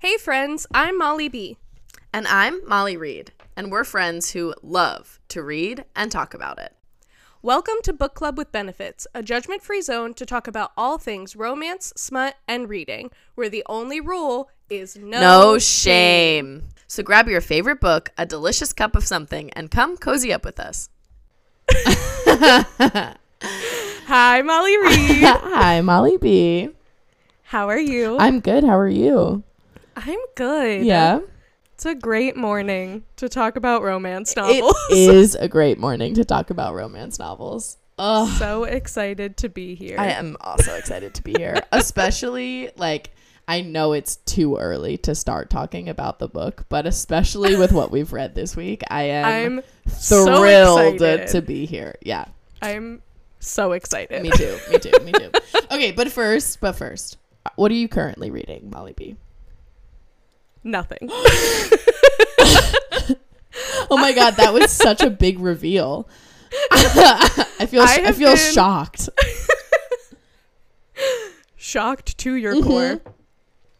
Hey, friends, I'm Molly B. And I'm Molly Read, and we're friends who love to read and talk about it. Welcome to Book Club with Benefits, a judgment free zone to talk about all things romance, smut, and reading, where the only rule is no, No shame. So grab your favorite book, a delicious cup of something, and come cozy up with us. Hi, Molly Read. Hi, Molly B. How are you? I'm good. How are you? I'm good. Yeah. It's a great morning to talk about romance novels. is a great morning to talk about romance novels. Ugh. so excited to be here. I am also excited to be here, especially like I know it's too early to start talking about the book, but especially with what we've read this week, I am I'm so thrilled excited. to be here. Yeah. I'm so excited. Me too. Me too. Me too. Okay, but first, but first, uh, what are you currently reading, Molly B? Nothing. Oh my god, that was such a big reveal. I feel I I, feel been- shocked. shocked to your Mhm. core.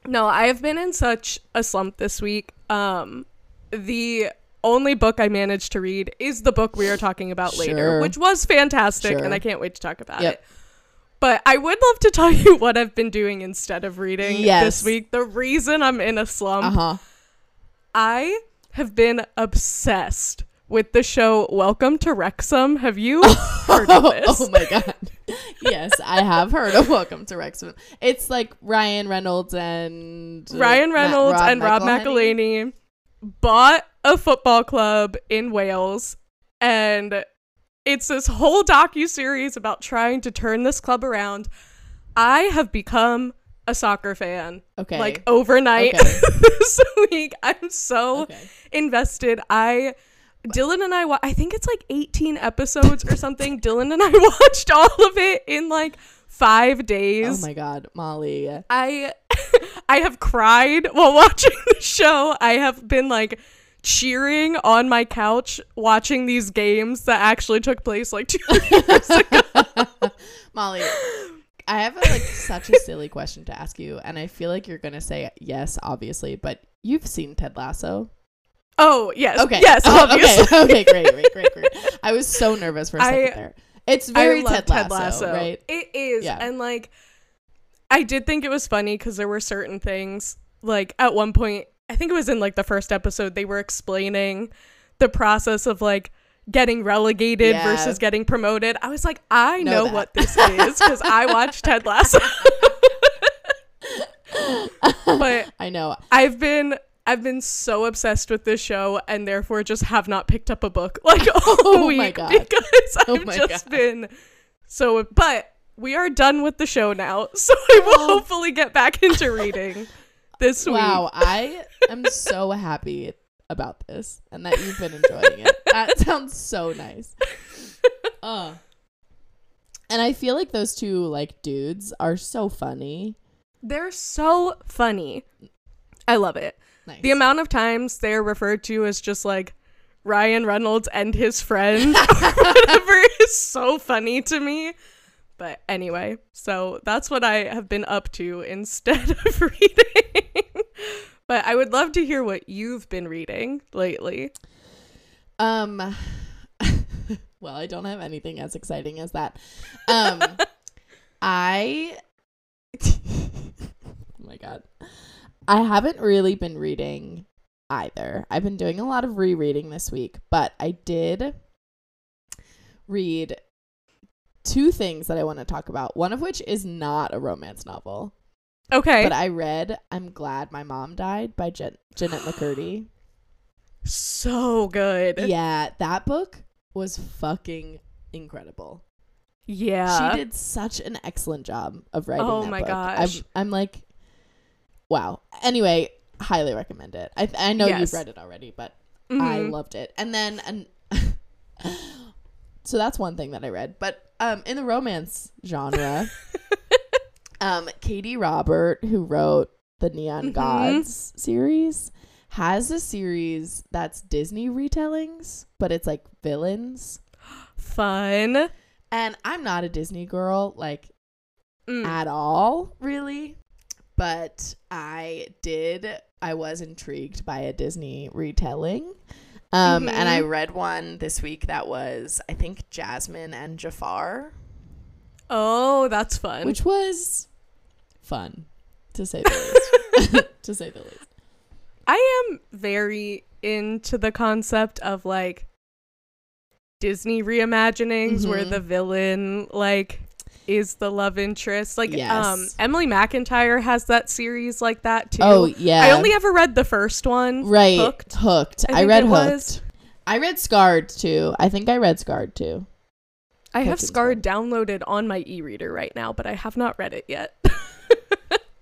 No, I have been in such a slump this week. Um the only book I managed to read is the book we are talking about later, which was fantastic Sure. and I can't wait to talk about Yep. it. But I would love to tell you what I've been doing instead of reading Yes. this week. The reason I'm in a slump, Uh huh. I have been obsessed with the show Welcome to Wrexham. Have you heard of this? Oh my god. yes, I have heard of Welcome to Wrexham. It's like Ryan Reynolds and Ryan Reynolds and Rob McElhenney bought a football club in Wales and it's this whole docu series about trying to turn this club around. I have become a soccer fan Okay. like overnight Okay. this week. I'm so okay. invested. I Dylan and I wa- I think it's like 18 episodes or something. Dylan and I watched all of it in like 5 days. Oh my god, Molly. I I have cried while watching the show. I have been like cheering on my couch watching these games that actually took place like 2 years ago. Molly, I have a, like such a silly question to ask you, and I feel like you're gonna say yes, obviously, but you've seen Ted Lasso. Oh, yes. Okay. Yes, Oh, obviously. Okay. okay. Great. Great. Great. Great. I was so nervous for a second I- there. It's very I love Ted, Lasso, right? It is. Yeah. And like I did think it was funny because there were certain things like at one point I think it was in like the first episode they were explaining the process of like getting relegated Yeah. versus getting promoted. I was like, I Know know, what this is because I watched Ted Lasso. but I know. I've been I've been so obsessed with this show and therefore just have not picked up a book like all Oh week my God. because Oh I've my just God. been so but we are done with the show now. So I will Oh. hopefully get back into reading this week. Wow, I am so happy about this and that you've been enjoying it. That sounds so nice. Uh. And I feel like those two like dudes are so funny. They're so funny. I love it. Nice. The amount of times they're referred to as just like Ryan Reynolds and his friend or whatever is so funny to me. But anyway, so that's what I have been up to instead of reading. But I would love to hear what you've been reading lately. Um well, I don't have anything as exciting as that. Um I Oh my god. I haven't really been reading either. I've been doing a lot of rereading this week, but I did read two things that I want to talk about. One of which is not a romance novel, Okay. but I read I'm Glad My Mom Died by Jen- Jennette McCurdy. so good. yeah, that book was fucking incredible. Yeah. she did such an excellent job of writing. Oh that my book. gosh. I'm, I'm like, wow. Anyway, highly recommend it. I I know Yes. you've read it already, but I Mhm. loved it. And then and so that's one thing that I read. But um, in the romance genre, um, Katee Robert, who wrote the Neon Mhm. Gods series, has a series that's Disney retellings, but it's like villains. Fun. And I'm not a Disney girl, like Mm. at all, really. but I did. I was intrigued by a Disney retelling. Um, and I read one this week that was, I think, Jasmine and Jafar, Oh, that's fun. which was fun, to say the least. to say the least. I am very into the concept of like Disney reimaginings where Mhm. the villain like is the love interest. Like um Emily McIntire has that series like that too. Oh yeah, I only ever read the first one. right Hooked. Hooked. I I, read Hooked. was. I read Scarred too. I think I read Scarred too. I have Scarred downloaded on my e-reader right now, but I have not read it yet.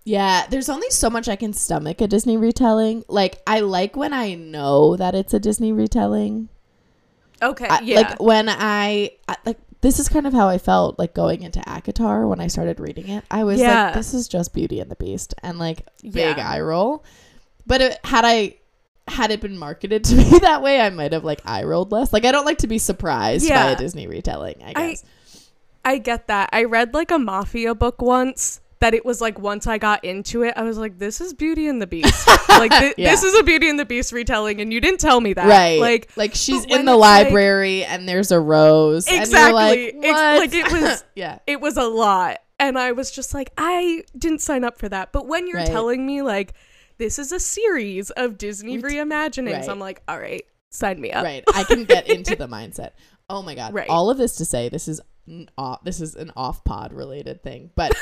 Yeah, there's only so much I can stomach a Disney retelling. Like I like when I know that it's a Disney retelling. okay, I- yeah. Like when I, I like this is kind of how I felt like going into ACOTAR when I started reading it. I was Yeah. like, this is just Beauty and the Beast, and like big Yeah. eye roll. But it, had I had it been marketed to me that way, I might have like eye rolled less. Like I don't like to be surprised by a Disney retelling. I I- guess. I get that. I read like a mafia book once that it was like once I got into it, I was like, this is Beauty and the Beast. like thi- Yeah. this is a Beauty and the Beast retelling, and you didn't tell me that. right, Like like she's in the it's, like- library and there's a rose. and Exactly. like, Ex- like, it was- yeah. it was a lot, and I was just like, I didn't sign up for that. But when you're Right. telling me like this is a series of Disney reimaginings, right. I'm like, all right, sign me up. right i can get into the mindset oh my god Right. all of this to say this is off this is an off pod related thing but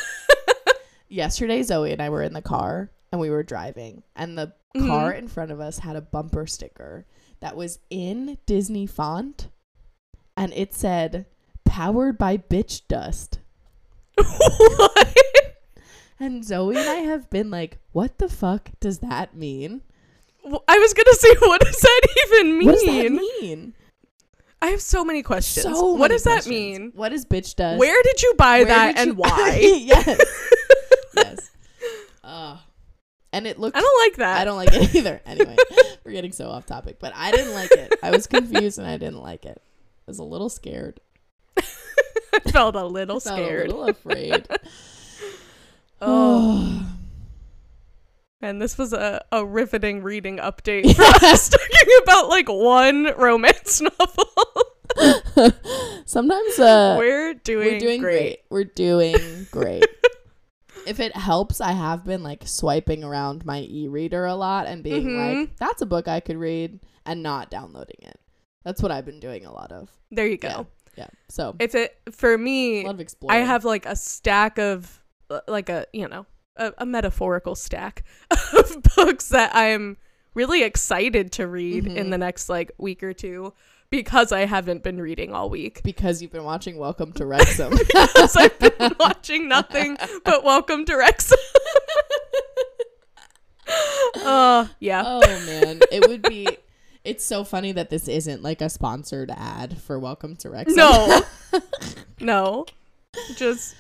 yesterday zoe and i were in the car and we were driving and the Mhm. car in front of us had a bumper sticker that was in disney font and it said powered by bitch dust What? And zoe and i have been like what the fuck does that mean I was gonna say, what does that even mean? what does that mean I have so many questions. so what many does that questions. mean? what is bitch dust Where did you buy Where that and why? yes. yes. Uh, and it looked. I don't like that. I don't like it either. Anyway, we're getting so off topic, but I didn't like it. I was confused and I didn't like it. I was a little scared. I felt a little Felt scared. a little afraid. Oh, and this was a, a riveting reading update for us talking about like one romance novel. Sometimes uh, we're doing, we're doing great. great. We're doing great. if it helps, I have been like swiping around my e-reader a lot and being Mhm. like, "That's a book I could read," and not downloading it. That's what I've been doing a lot of. There you go. Yeah. Yeah. So If it for a me, lot of exploring. I have like a stack of like a you know a, a metaphorical stack of books that I'm really excited to read in Mhm. the next like week or two because I haven't been reading all week. because you've been watching Welcome to Wrexham. because I've been watching nothing but Welcome to Wrexham. Oh yeah. oh man, it would be. It's so funny that this isn't like a sponsored ad for Welcome to Wrexham. No. no. Just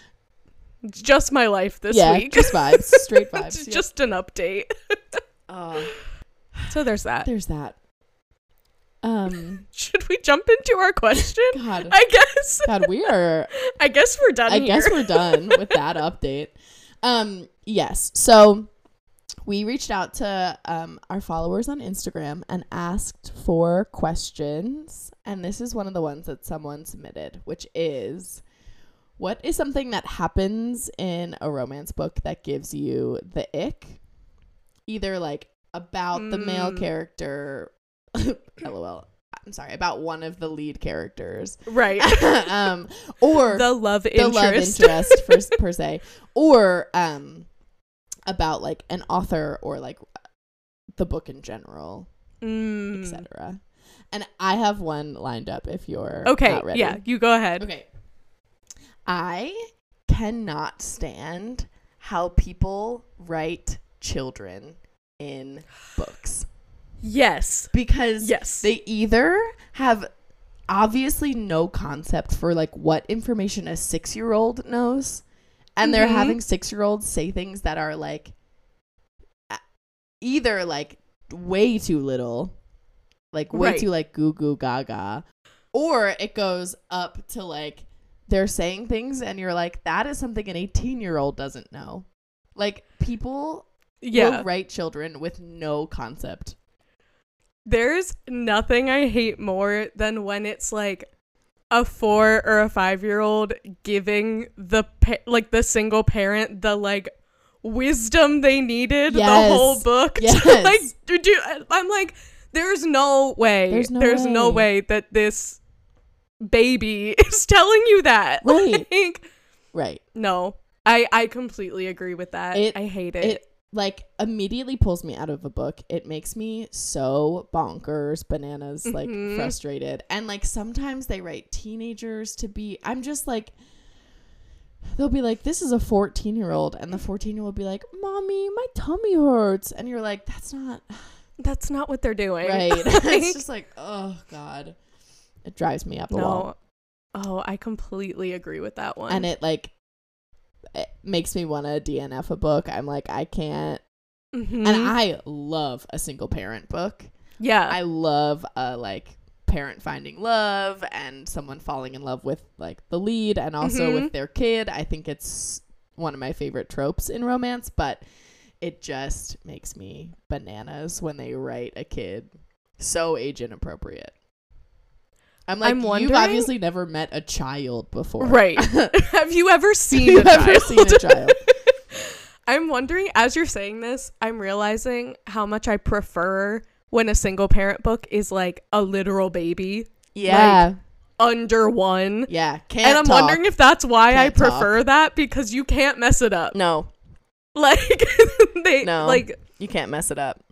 just my life this yeah, week. just vibes, straight vibes. It's yep. just an update. Oh, So there's that. there's that. Um, Should we jump into our question? God, I guess. God, we are. I guess we're done I here. guess we're done with that update. Um, yes. So we reached out to um, our followers on Instagram and asked for questions. And this is one of the ones that someone submitted, which is what is something that happens in a romance book that gives you the ick? Either like about the male Mm. character, lol. I'm sorry, about one of the lead characters, right. um, or the love the interest. love interest for, per se, or um, about like an author or like the book in general, Mm. etc. And I have one lined up if you're Okay. not ready. Yeah, you go ahead. Okay. I cannot stand how people write children in books Yes. because Yes. they either have obviously no concept for like what information a six year old knows and they're Mhm. having six year olds say things that are like either like way too little like way Right. too like goo goo gaga or it goes up to like they're saying things and you're like that is something an 18 year old doesn't know Like people Yeah. will write children with no concept. There's nothing I hate more than when it's like a four or a five year old giving the pa- like the single parent the like wisdom they needed the whole book. to, Yes. like do, do I'm like, there's no way. There's no way that this baby is telling you that. Right. Like, Right. no. I I completely agree with that. It- I hate it. It like immediately pulls me out of a book. It makes me so bonkers, bananas, like Mhm. frustrated. And like sometimes they write teenagers to be I'm just like they'll be like, This is a fourteen year old and the fourteen year old will be like, Mommy, my tummy hurts and you're like, That's not That's not what they're doing. right. Like, it's just like, oh God. It drives me up wall. no. Oh, I completely agree with that one. And it like it makes me want to DNF a book. I'm like, I can't Mhm. and I love a single parent book. yeah. I love a like parent finding love and someone falling in love with like the lead and also Mhm. with their kid. I think it's one of my favorite tropes in romance, but it just makes me bananas when they write a kid so age inappropriate. I'm like, I'm you've obviously never met a child before. right. Have you ever seen you a ever child? seen a child? I'm wondering as you're saying this, I'm realizing how much I prefer when a single parent book is like a literal baby Yeah. under one. yeah. Can't and I'm talk. wondering if that's why I Can't talk. prefer that because you can't mess it up. No, Like they No. like you can't mess it up.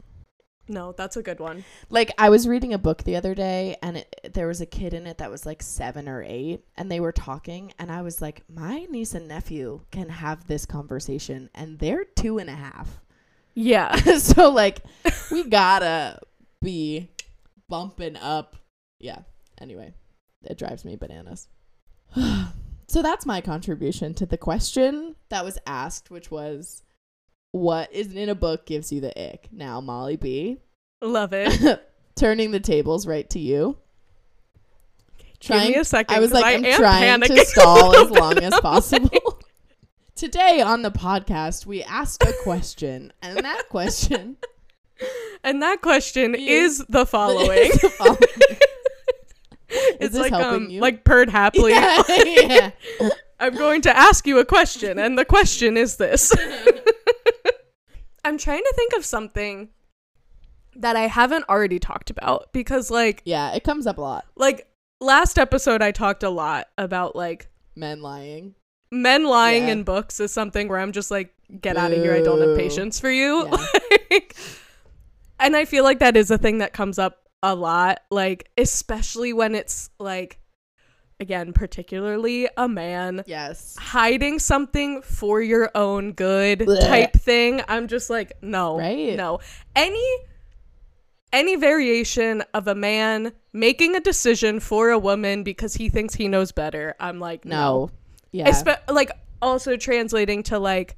No, that's a good one. Like I was reading a book the other day and it, there was a kid in it that was like 7 or 8 and they were talking and I was like my niece and nephew can have this conversation and they're two and a half. Yeah. so like we gotta be bumping up. Yeah. Anyway, it drives me bananas. so that's my contribution to the question that was asked, which was what is in a book gives you the ick. Now, Molly B, Love it. turning the tables right to you. Give me a second. I was like, I'm am trying to stall as long as possible. Today on the podcast, we asked a question, and that question And that question Is- is the following. is the following. it's like helping um, you? like purred happily. yeah, yeah. I'm going to ask you a question, and the question is this. I'm trying to think of something that I haven't already talked about because like Yeah, it comes up a lot. like last episode I talked a lot about like Men lying. men lying Yeah. in books is something where I'm just like get out of here I don't have patience for you. Yeah. Like, and I feel like that is a thing that comes up a lot like especially when it's like again particularly a man Yes. hiding something for your own good Blech. type thing i'm just like no Right. no any any variation of a man making a decision for a woman because he thinks he knows better i'm like no, No. Yeah. Espe- like also translating to like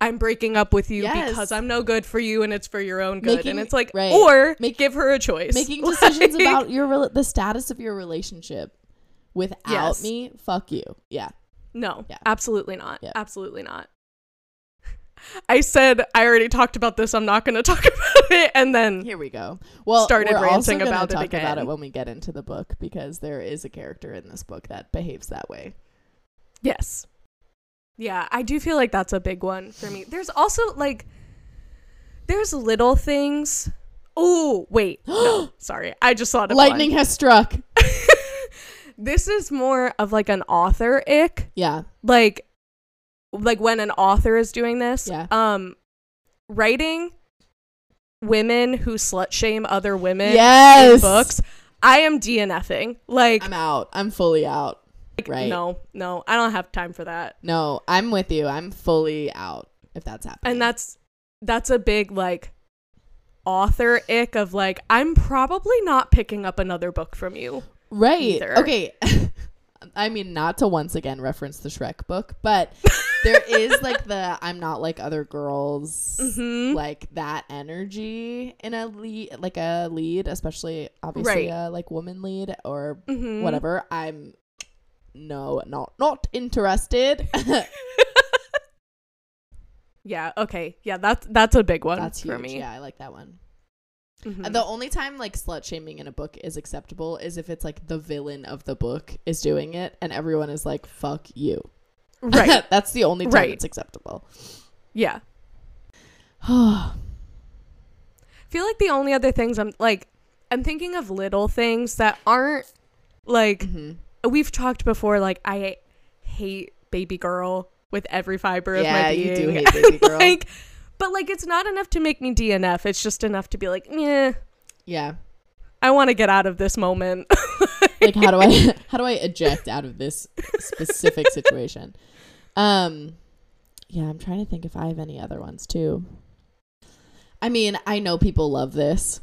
i'm breaking up with you Yes. because i'm no good for you and it's for your own good Making- and it's like right. or Make- give her a choice Making decisions Like, about your the status of your relationship without Yes. me, fuck you. Yeah. No, Yeah. absolutely not. Yeah. Absolutely not. I said I already talked about this. I'm not going to talk about it. And then Here we go. Well, Started ranting about it talk about it when we get into the book because there is a character in this book that behaves that way. yes, yeah, I do feel like that's a big one for me. There's also like, there's little things. Oh wait, no, sorry, I just thought of Lightning One. has struck. This is more of like an author ick. Yeah. like like when an author is doing this Yeah. um writing women who slut shame other women Yes. in books i am dnfing like, I'm out. I'm fully out. like, right. no no i don't have time for that No, I'm with you. I'm fully out if that's happening. and that's that's a big like author ick of like i'm probably not picking up another book from you right. either. Okay. I mean, not to once again reference the Shrek book, but there is like the I'm not like other girls, Mhm. like that energy in a lead, like a lead, especially obviously Right. a like woman lead or Mhm. whatever. I'm no, not not interested. Yeah. Okay. Yeah. That's that's a big one That's for huge. me. Yeah, I like that one. Mhm. Uh, The only time like slut shaming in a book is acceptable is if it's like the villain of the book is doing it and everyone is like fuck you. right. That's the only time Right. it's acceptable. Yeah. I feel like the only other things I'm like I'm thinking of little things that aren't like Mhm. we've talked before like I hate baby girl with every fiber of my being. Yeah, you do hate baby girl. like but like it's not enough to make me DNF. It's just enough to be like, yeah, Yeah. I want to get out of this moment. Like how do I how do I eject out of this specific situation? Um yeah, I'm trying to think if I have any other ones too. I mean, I know people love this,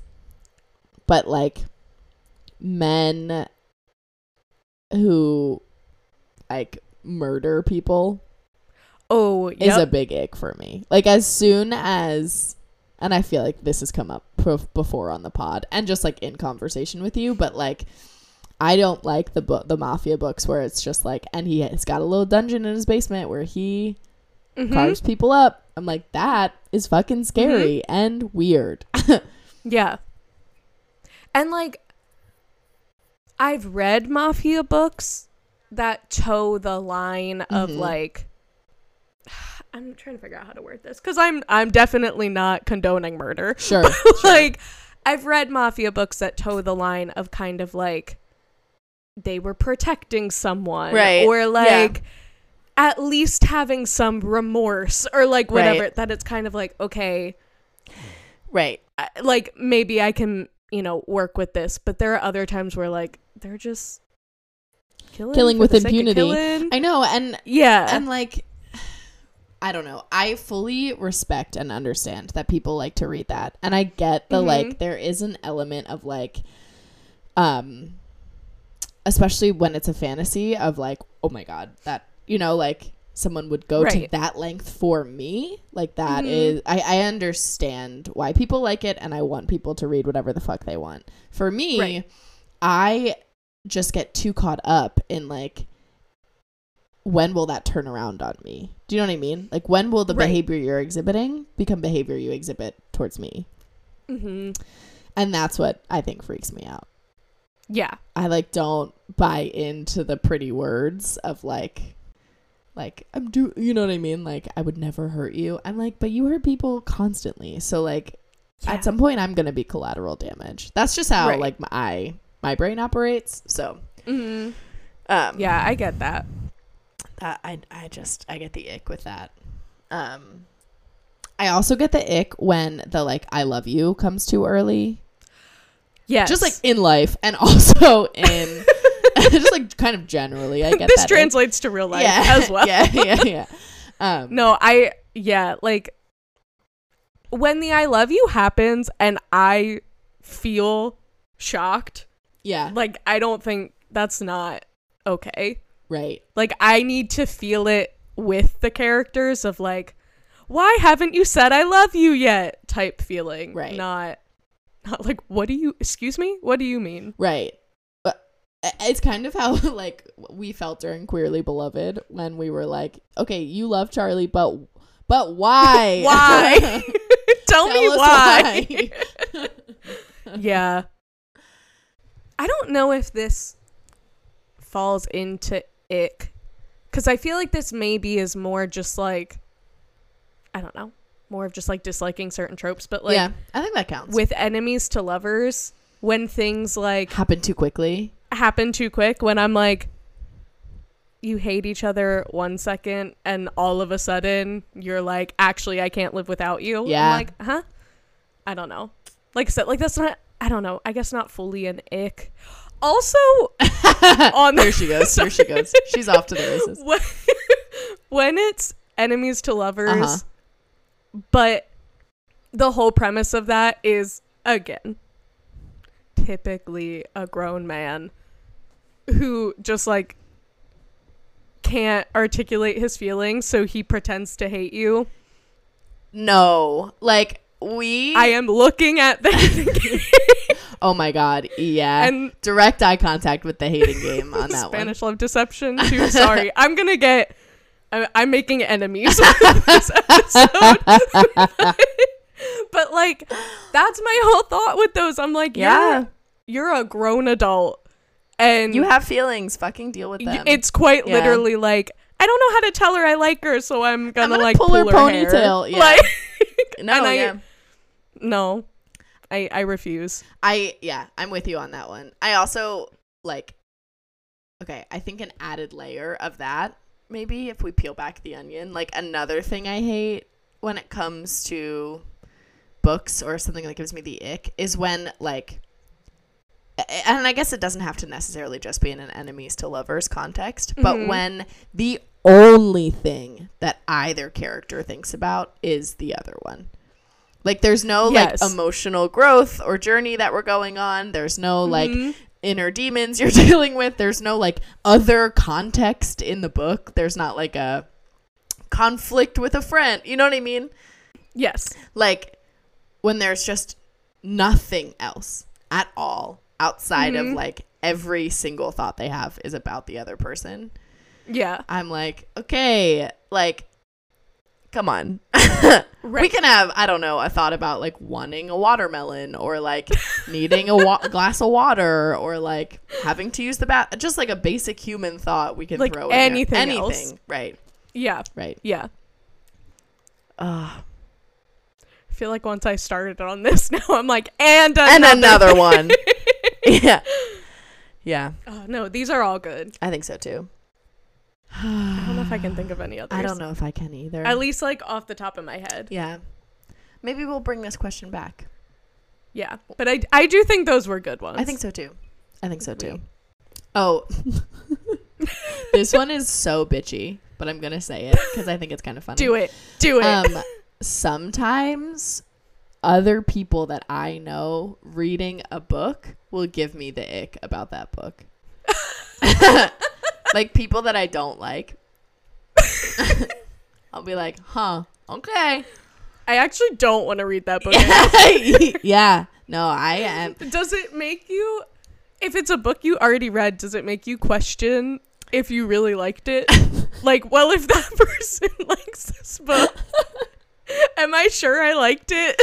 but like men who like murder people oh, is a big ick for me. Like as soon as and I feel like this has come up prof- before on the pod and just like in conversation with you, but like I don't like the book the mafia books where it's just like and he has got a little dungeon in his basement where he Mhm. carves people up. I'm like that is fucking scary and weird. Yeah. And like I've read mafia books that toe the line of Mhm. like I'm trying to figure out how to word this cuz I'm I'm definitely not condoning murder. sure. like I've read mafia books that toe the line of kind of like they were protecting someone Right. or Yeah. like at least having some remorse or like whatever Right. that it's kind of like okay Right. Like maybe I can, you know, work with this, but there are other times where like they're just killing, Killing with the sake of impunity. killing. I know and yeah, and like I don't know. I fully respect and understand that people like to read that. And I get the Mhm. like there is an element of like um especially when it's a fantasy of like, oh my god, that you know, like someone would go to that length for me. Like that Mhm. is I, I understand why people like it and I want people to read whatever the fuck they want. For me, Right. I just get too caught up in like when will that turn around on me? Do you know what I mean? Like when will the Right. behavior you're exhibiting become behavior you exhibit towards me? hmm And that's what I think freaks me out. yeah, I like don't buy into the pretty words of like like I'm do you know what I mean? Like I would never hurt you. I'm like, but you hurt people constantly. So like Yeah. at some point I'm gonna be collateral damage. That's just how Right. like my my brain operates. So hmm um yeah, I get that. That I I just I get the ick with that. Um I also get the ick when the like I love you comes too early. Yeah, Just like in life and also in just like kind of generally I get this that ick. translates to real life yeah, as well. Yeah, yeah, yeah. Um No, I yeah, like when the I love you happens and I feel shocked, yeah, like I don't think that's not okay. Right. Like I need to feel it with the characters of like why haven't you said I love you yet type feeling. Right. Not not like what do you excuse me? What do you mean? Right. But uh, it's kind of how like we felt during Queerly Beloved when we were like, okay, you love Charlie, but but why? Why? Tell, me why. why. yeah. I don't know if this falls into ick cuz I feel like this maybe is more just like I don't know, more of just like disliking certain tropes, but like yeah, I think that counts. with enemies to lovers when things like happen too quickly. happen too quick when I'm like you hate each other one second and all of a sudden you're like actually I can't live without you. Yeah. I'm like, "Huh?" I don't know. Like I said like that's not I don't know. I guess not fully an ick. Also on there she goes. There she goes. She's off to the races. when, when it's enemies to lovers Uh-huh. but the whole premise of that is again typically a grown man who just like can't articulate his feelings so he pretends to hate you No. Like we i am looking at the Oh my god. Yeah. and direct eye contact with the hating game on that one. spanish love deception too sorry i'm gonna get I, I'm making enemies with this episode. but like, that's my whole thought with those. I'm like, Yeah. you're, you're a grown adult, and You have feelings. Fucking deal with them. it's quite Yeah. literally like I don't know how to tell her I like her, so I'm gonna, gonna like pull her hair. ponytail, yeah. Like, no, and I- yeah. no, I I refuse. I yeah, I'm with you on that one. I also like okay, I think an added layer of that, maybe if we peel back the onion, like another thing I hate when it comes to books or something that gives me the ick is when like and I guess it doesn't have to necessarily just be in an enemies to lovers context, but Mhm. when the only thing that either character thinks about is the other one. Like there's no Yes. like emotional growth or journey that we're going on. There's no like Mhm. inner demons you're dealing with. There's no like other context in the book. There's not like a conflict with a friend. You know what I mean? yes, Like when there's just nothing else at all outside of Mhm. like every single thought they have is about the other person. yeah, I'm like, okay, like come on. right. We can have, I don't know, a thought about like wanting a watermelon or like needing a wa- glass of water or like having to use the bath. Just like a basic human thought we can Like throw in anything Anything. else. Right. yeah, Right. yeah. Uh, I feel like once I started on this, now I'm like, and and another, another one. yeah. Yeah. Oh, no, these are all good. I think so too. I don't know if I can think of any others. I don't know if I can either. At least like off the top of my head. yeah. Maybe we'll bring this question back. Yeah, but I I do think those were good ones. I think so too. I think so too. Oh, this one is so bitchy, but I'm gonna say it because I think it's kind of funny. Do it. Do it. Um, sometimes other people that I know reading a book will give me the ick about that book. like people that I don't like. I'll be like, huh, okay. I actually don't want to read that book. yeah. No, I am. Does it make you if it's a book you already read, does it make you question if you really liked it? like, well, if that person likes this book, am I sure I liked it?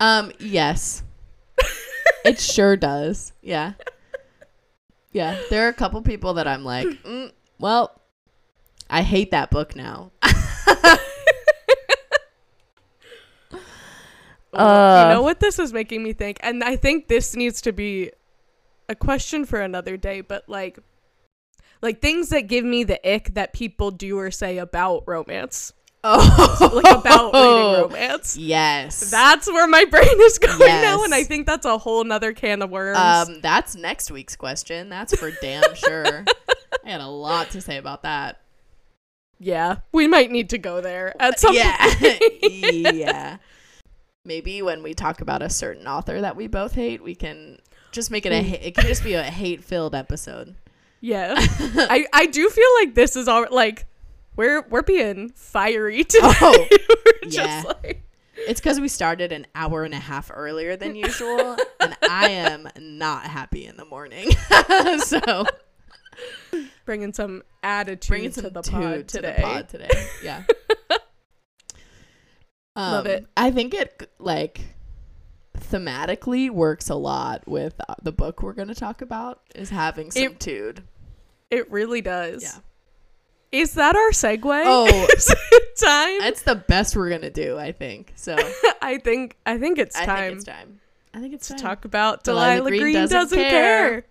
Um, yes. it sure does. Yeah. Yeah. There are a couple people that I'm like, mm, well, I hate that book now. Uh. you know what this is making me think? And I think this needs to be a question for another day, but like like things that give me the ick that people do or say about romance. Oh, Like about reading romance. Yes. That's where my brain is going now, and I think that's a whole nother can of worms. um, that's next week's question. That's for damn sure. I had a lot to say about that. yeah, we might need to go there at some yeah. point. yeah. Maybe when we talk about a certain author that we both hate, we can just make it a. It can just be a hate-filled episode. Yeah, I I do feel like this is all like we're we're being fiery today. Oh, yeah. like It's because we started an hour and a half earlier than usual, and I am not happy in the morning. so bringing some attitude bringing some to the pod to today. the pod today. Yeah, Love Um, it. I think it like thematically works a lot with uh, the book we're going to talk about. Is having some It- tude. It really does. Yeah. Is that our segue? Oh. it time? That's the best we're gonna do, I think. So I think I think it's I time think it's time. I think it's to time. talk about Delilah Delilah, Green Green, doesn't doesn't, care. care.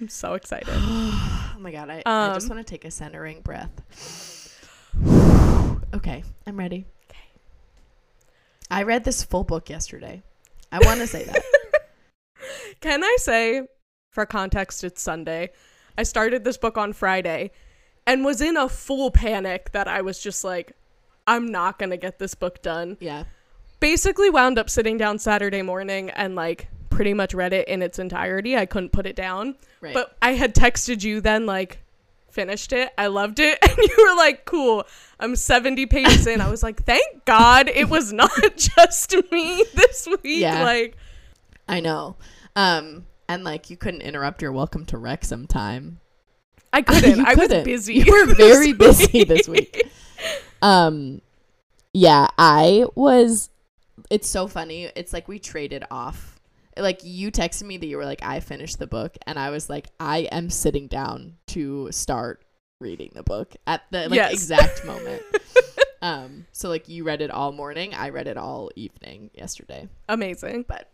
I'm so excited. oh my god, I, I just Um, want to take a centering breath. okay, I'm ready. Okay. I read this full book yesterday. I want to say that. Can I say, for context, it's Sunday. I started this book on Friday and was in a full panic that I was just like, I'm not going to get this book done. yeah. Basically, wound up sitting down Saturday morning and like pretty much read it in its entirety. I couldn't put it down. Right. But I had texted you then, like, finished it. I loved it. And you were like, cool. I'm 70 pages in. I was like, thank God it was not just me this week. Yeah. Like, I know. Um, and like you couldn't interrupt your welcome to Wrexham time. I couldn't. I was busy. You were very busy this week. Um, yeah, I was. It's so funny. It's like we traded off. Like you texted me that you were like, I finished the book, and I was like, I am sitting down to start reading the book at the like Yes. exact moment. um, so like you read it all morning, I read it all evening yesterday. Amazing. But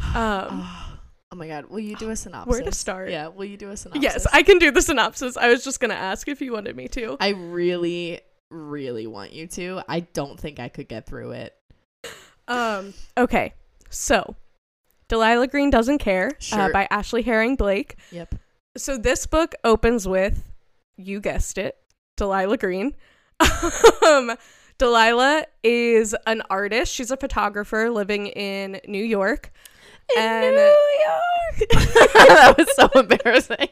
Um, oh my god, will you do a synopsis? Where to start? Yeah, will you do a synopsis? yes, I can do the synopsis. I was just gonna ask if you wanted me to. I really, really want you to. I don't think I could get through it. Um. Okay. So, Delilah Green doesn't care. Uh, Sure. by Ashley Herring Blake. Yep. So this book opens with, you guessed it, Delilah Green. um, Delilah is an artist. She's a photographer living in New York. And New York. that was so embarrassing.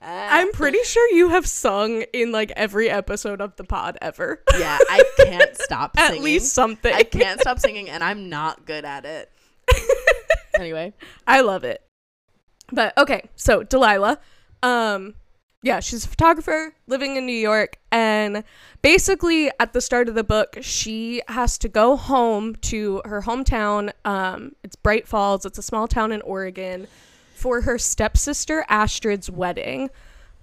I'm pretty sure you have sung in like every episode of the pod ever. yeah, I can't stop At singing. least something. I can't stop singing, and I'm not good at it. anyway, I love it. But okay, so Delilah, um, yeah, she's a photographer living in New York, and basically at the start of the book, she has to go home to her hometown. Um, it's Bright Falls. It's a small town in Oregon for her stepsister Astrid's wedding.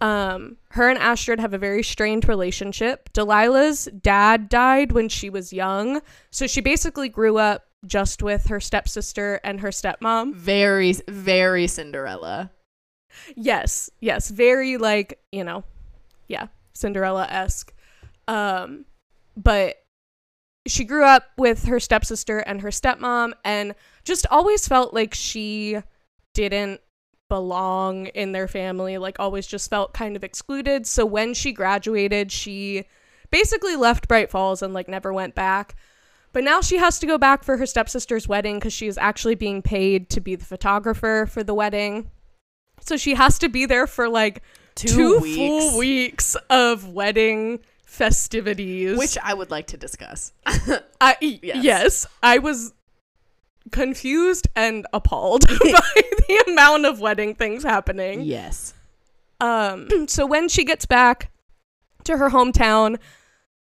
Um, her and Astrid have a very strained relationship. Delilah's dad died when she was young, so she basically grew up just with her stepsister and her stepmom. very, very Cinderella. Yes, yes, very like, you know, yeah, Cinderella esque. Um, but she grew up with her stepsister and her stepmom and just always felt like she didn't belong in their family, like always just felt kind of excluded. So when she graduated, she basically left Bright Falls and like never went back. But now she has to go back for her stepsister's wedding because she is actually being paid to be the photographer for the wedding. So she has to be there for like two, full weeks of wedding festivities. which I would like to discuss. I Yes. yes. I was confused and appalled by the amount of wedding things happening. yes. Um so when she gets back to her hometown,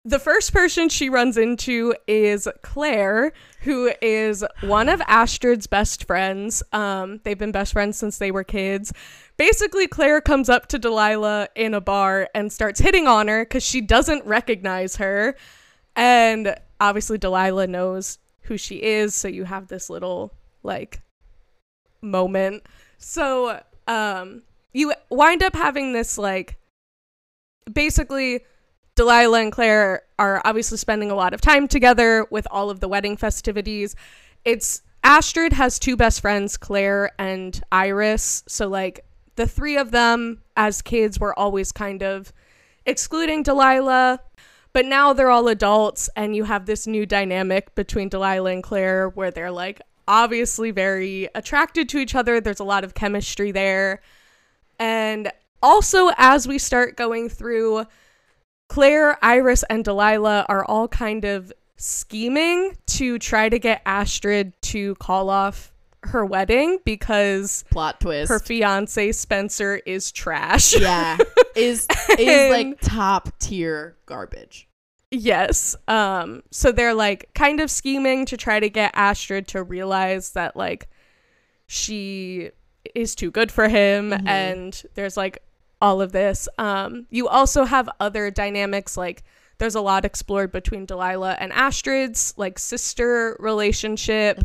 the first person she runs into is Claire, who is one of Astrid's best friends. Um, they've been best friends since they were kids. Basically, Claire comes up to Delilah in a bar and starts hitting on her because she doesn't recognize her. And obviously, Delilah knows who she is. So you have this little, like, moment. So um, you wind up having this, like, basically Delilah and Claire are obviously spending a lot of time together with all of the wedding festivities. It's Astrid has two best friends, Claire and Iris. So like the three of them as kids were always kind of excluding Delilah, but now they're all adults and you have this new dynamic between Delilah and Claire where they're like obviously very attracted to each other. There's a lot of chemistry there. And also as we start going through Claire, Iris, and Delilah are all kind of scheming to try to get Astrid to call off her wedding because Plot twist. her fiance Spencer is trash. yeah. Is is like top tier garbage. yes. Um so they're like kind of scheming to try to get Astrid to realize that like she is too good for him Mhm. and there's like all of this. Um you also have other dynamics like there's a lot explored between Delilah and Astrid's like sister relationship.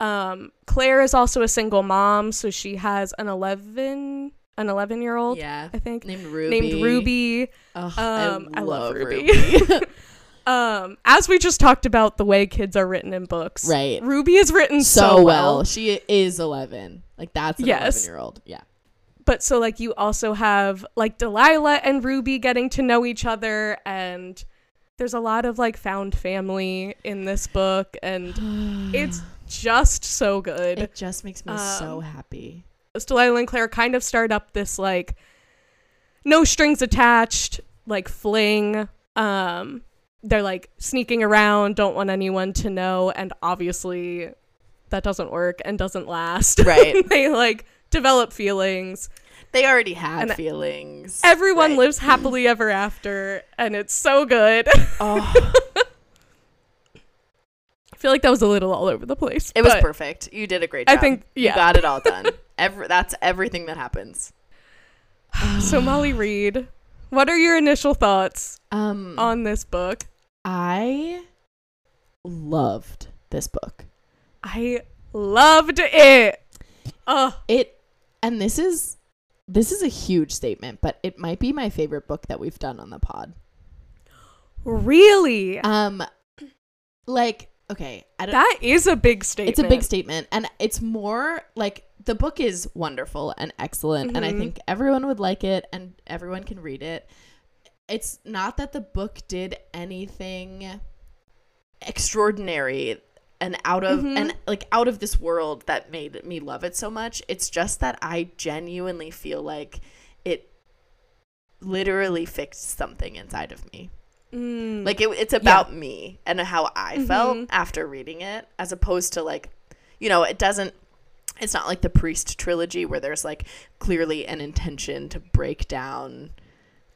Um Claire is also a single mom, so she has an 11 an 11 year old, Yeah. I think, Named Ruby. named Ruby. Ugh, Um, I, love, Ruby. Ruby. um, as we just talked about the way kids are written in books, Right. Ruby is written so, so well. well. She is 11. Like that's an Yes. 11 year old. Yeah. But so like you also have like Delilah and Ruby getting to know each other, and there's a lot of like found family in this book, and it's just so good. it just makes me so Um, happy. Delilah and Claire kind of start up this like no strings attached like fling. Um, they're like sneaking around, don't want anyone to know, and obviously that doesn't work and doesn't last. Right. they like develop feelings. They already had And- feelings. Everyone Right. lives happily ever after, and it's so good. Oh, I feel like that was a little all over the place. it was perfect. You did a great job. I think- you got it all done. Every, that's everything that happens. So Molly Read, what are your initial thoughts Um, on this book? I loved this book. I loved it. Oh, It, and this is this is a huge statement, but it might be my favorite book that we've done on the pod. really? Um, like okay, I don't. That is a big statement. It's a big statement, and it's more like the book is wonderful and excellent, and I Mhm. think everyone would like it, and everyone can read it. It's not that the book did anything extraordinary and out of Mhm. and like out of this world that made me love it so much. It's just that I genuinely feel like it literally fixed something inside of me. Mm. Like it, it's about me and how I felt Mhm. after reading it, as opposed to like, you know, it doesn't. It's not like the Priest trilogy where there's like clearly an intention to break down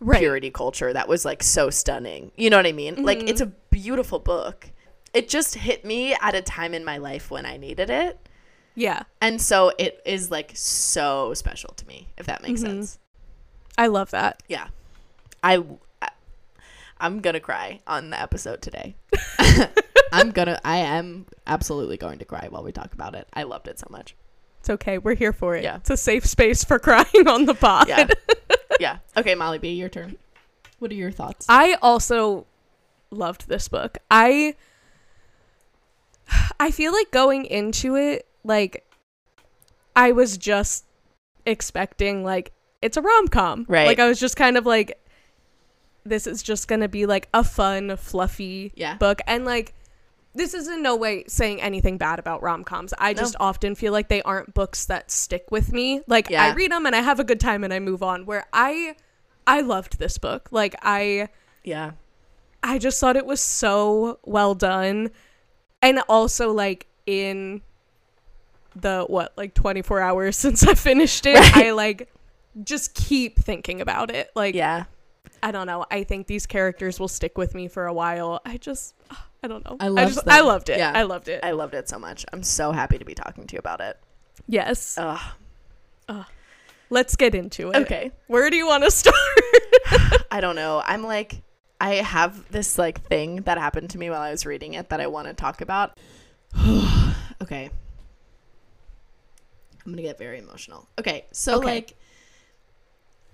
right. purity culture that was like so stunning. You know what I mean? Like Mhm. it's a beautiful book. It just hit me at a time in my life when I needed it. Yeah, And so it is like so special to me, if that makes Mhm. sense. I love that. Yeah. I, I I'm going to cry on the episode today. I'm going to I am absolutely going to cry while we talk about it. I loved it so much. It's okay. We're here for it. Yeah. It's a safe space for crying on the pod. Yeah. yeah. Okay, Molly B, your turn. What are your thoughts? I also loved this book. I I feel like going into it like I was just expecting like it's a rom-com. Right. Like I was just kind of like this is just going to be like a fun, fluffy Yeah. book and like this is in no way saying anything bad about rom-coms. I No. just often feel like they aren't books that stick with me. Like I read them and I have a good time and I move on. Where I I loved this book. Like I yeah. I just thought it was so well done. And also like in the what, like 24 hours since I finished it, Right. I like just keep thinking about it. Like Yeah. I don't know. I think these characters will stick with me for a while. I just I don't know. I loved just, them. I loved it. Yeah. I loved it. I loved it so much. I'm so happy to be talking to you about it. yes. Ugh. Let's get into it. Okay. Where do you want to start? I don't know. I'm like I have this like thing that happened to me while I was reading it that I want to talk about. okay. I'm going to get very emotional. Okay. So Okay. like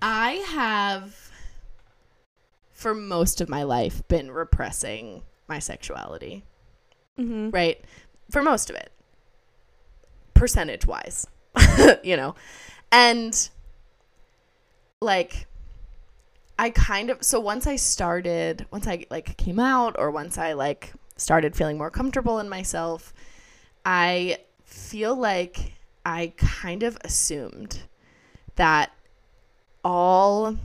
I have for most of my life been repressing my sexuality, mm-hmm. right? For most of it. Percentage wise. you know. And like I kind of so once I started once I like came out or once I like started feeling more comfortable in myself, I feel like I kind of assumed that all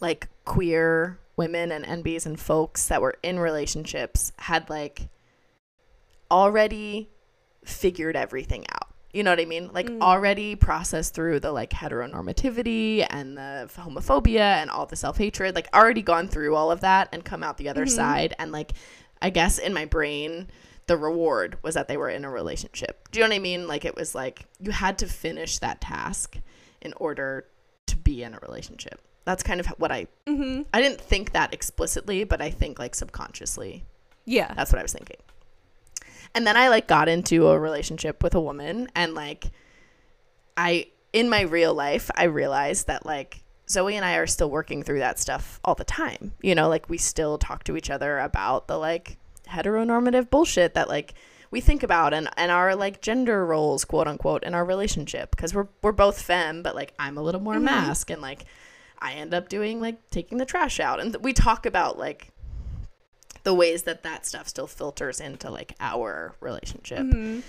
like queer women and NBs and folks that were in relationships had like already figured everything out. You know what I mean? Like Mm. already processed through the like heteronormativity and the homophobia and all the self-hatred, like already gone through all of that and come out the other Mhm. side and like I guess in my brain the reward was that they were in a relationship. Do you know what I mean? Like it was like you had to finish that task in order to be in a relationship. That's kind of what I Mm-hmm. I didn't think that explicitly, but I think like subconsciously Yeah. that's what I was thinking. And then I like got into a relationship with a woman and like I in my real life I realized that like Zoe and I are still working through that stuff all the time. You know, like we still talk to each other about the like heteronormative bullshit that like we think about and, and our like gender roles, quote unquote, in our relationship because we're we're both femme, but like I'm a little more Mhm. masc and like I end up doing like taking the trash out and th- we talk about like the ways that that stuff still filters into like our relationship. Mm-hmm.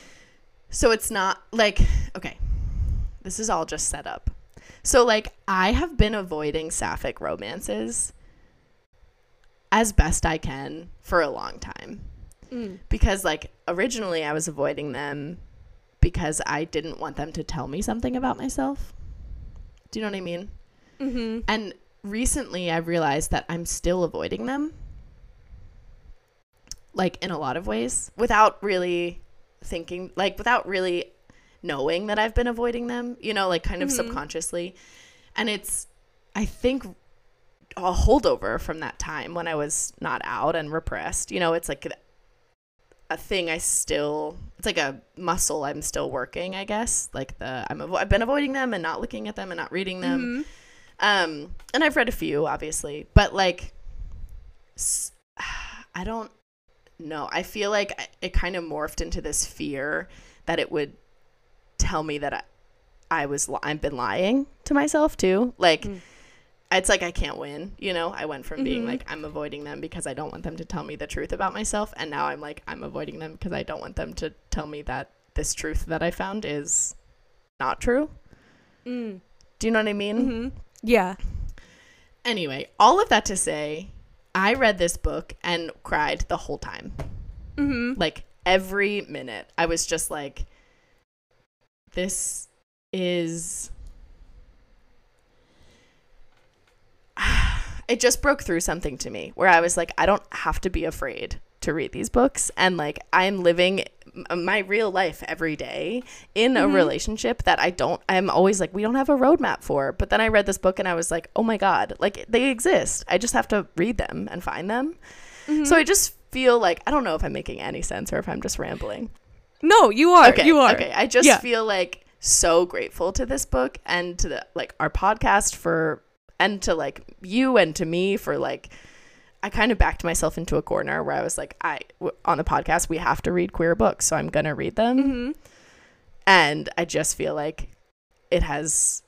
So it's not like, okay, this is all just set up. So, like, I have been avoiding sapphic romances as best I can for a long time Mm. because, like, originally I was avoiding them because I didn't want them to tell me something about myself. Do you know what I mean? Mm-hmm. And recently I've realized that I'm still avoiding them. Like in a lot of ways without really thinking like without really knowing that I've been avoiding them, you know, like kind of Mhm. subconsciously. And it's I think a holdover from that time when I was not out and repressed. You know, it's like a thing I still it's like a muscle I'm still working, I guess. Like the I'm avo- I've been avoiding them and not looking at them and not reading them. Mhm. Um, and I've read a few, obviously, but like, I don't know. I feel like it kind of morphed into this fear that it would tell me that I, I was li- I've been lying to myself too. Like, Mm. it's like I can't win. You know, I went from being Mhm. like I'm avoiding them because I don't want them to tell me the truth about myself, and now I'm like I'm avoiding them because I don't want them to tell me that this truth that I found is not true. Mm. Do you know what I mean? Mhm. Yeah. Anyway, all of that to say, I read this book and cried the whole time. Mm-hmm. Like every minute. I was just like, this is. It just broke through something to me where I was like, I don't have to be afraid to read these books. And like, I'm living my real life every day in a Mhm. relationship that I don't, I'm always like, we don't have a roadmap for. But then I read this book and I was like, oh my God, like they exist. I just have to read them and find them. Mm-hmm. So I just feel like, I don't know if I'm making any sense or if I'm just rambling. No, you are. Okay, You are. Okay, I just Yeah. feel like so grateful to this book and to the like our podcast for and to like you and to me for like I kind of backed myself into a corner where I was like I w- on the podcast we have to read queer books, so I'm going to read them. Mm-hmm. And I just feel like it has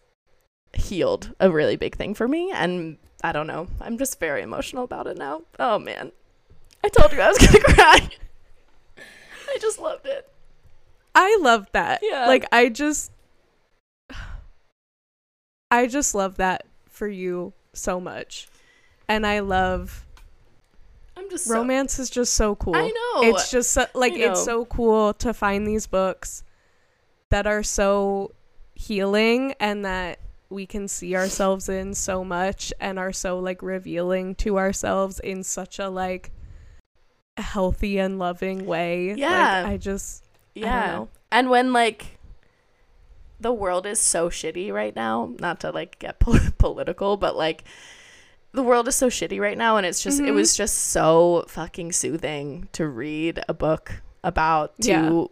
healed a really big thing for me and I don't know. I'm just very emotional about it now. Oh man. I told you I was going to cry. I just loved it. I love that. Yeah. Like I just I just love that for you so much. And I love I'm just so- romance is just so cool. I know. It's just so, like it's so cool to find these books that are so healing and that we can see ourselves in so much and are so like revealing to ourselves in such a like healthy and loving way. Yeah. Like I just I yeah. know. And when like the world is so shitty right now, not to like get pol- political, but like the world is so shitty right now and it's just it Mhm. was just so fucking soothing to read a book about two Yeah.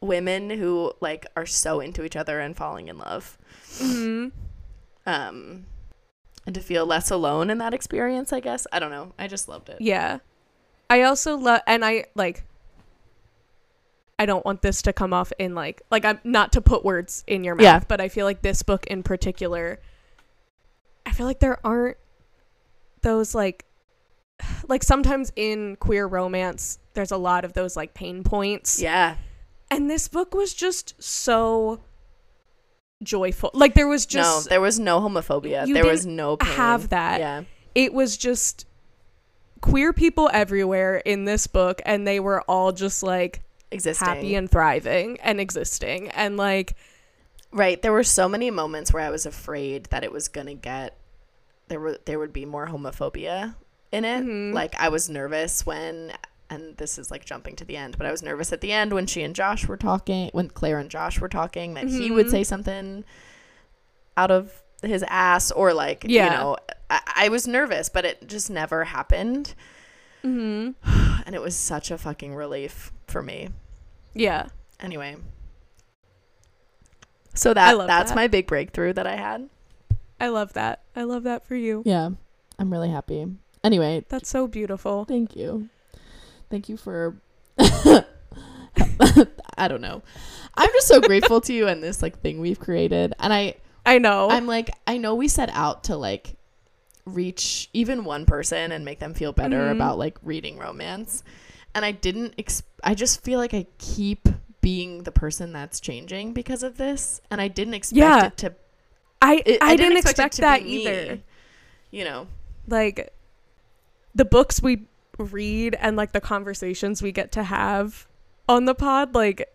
women who like are so into each other and falling in love. Mhm. Um and to feel less alone in that experience, I guess. I don't know. I just loved it. Yeah. I also love and I like I don't want this to come off in like like I'm not to put words in your mouth, Yeah. but I feel like this book in particular I feel like there aren't those like like sometimes in queer romance there's a lot of those like pain points. Yeah. And this book was just so joyful. Like there was just no, there was no homophobia. There was no pain. have that. Yeah. it was just queer people everywhere in this book and they were all just like Existing. happy and thriving and existing and like Right. There were so many moments where I was afraid that it was gonna get there were there would be more homophobia in it. Mhm. Like I was nervous when and this is like jumping to the end, but I was nervous at the end when she and Josh were talking when Claire and Josh were talking that he would Mhm. say something out of his ass or like Yeah. you know I, I was nervous, but it just never happened. mhm. And it was such a fucking relief for me. yeah Anyway. So that that's that. my big breakthrough that I had. I love that i love that for you Yeah, I'm really happy. Anyway, that's so beautiful thank you. Thank you for. I don't know. I'm just so grateful to you and this like thing we've created. And I, i know I'm like, I know we set out to like reach even one person and make them feel better Mhm. about like reading romance. And I didn't, ex- I just feel like I keep being the person that's changing because of this. And I didn't expect Yeah. it to i it- i, didn't, expect, it to that be me, either You know, like the books we read and like the conversations we get to have on the pod like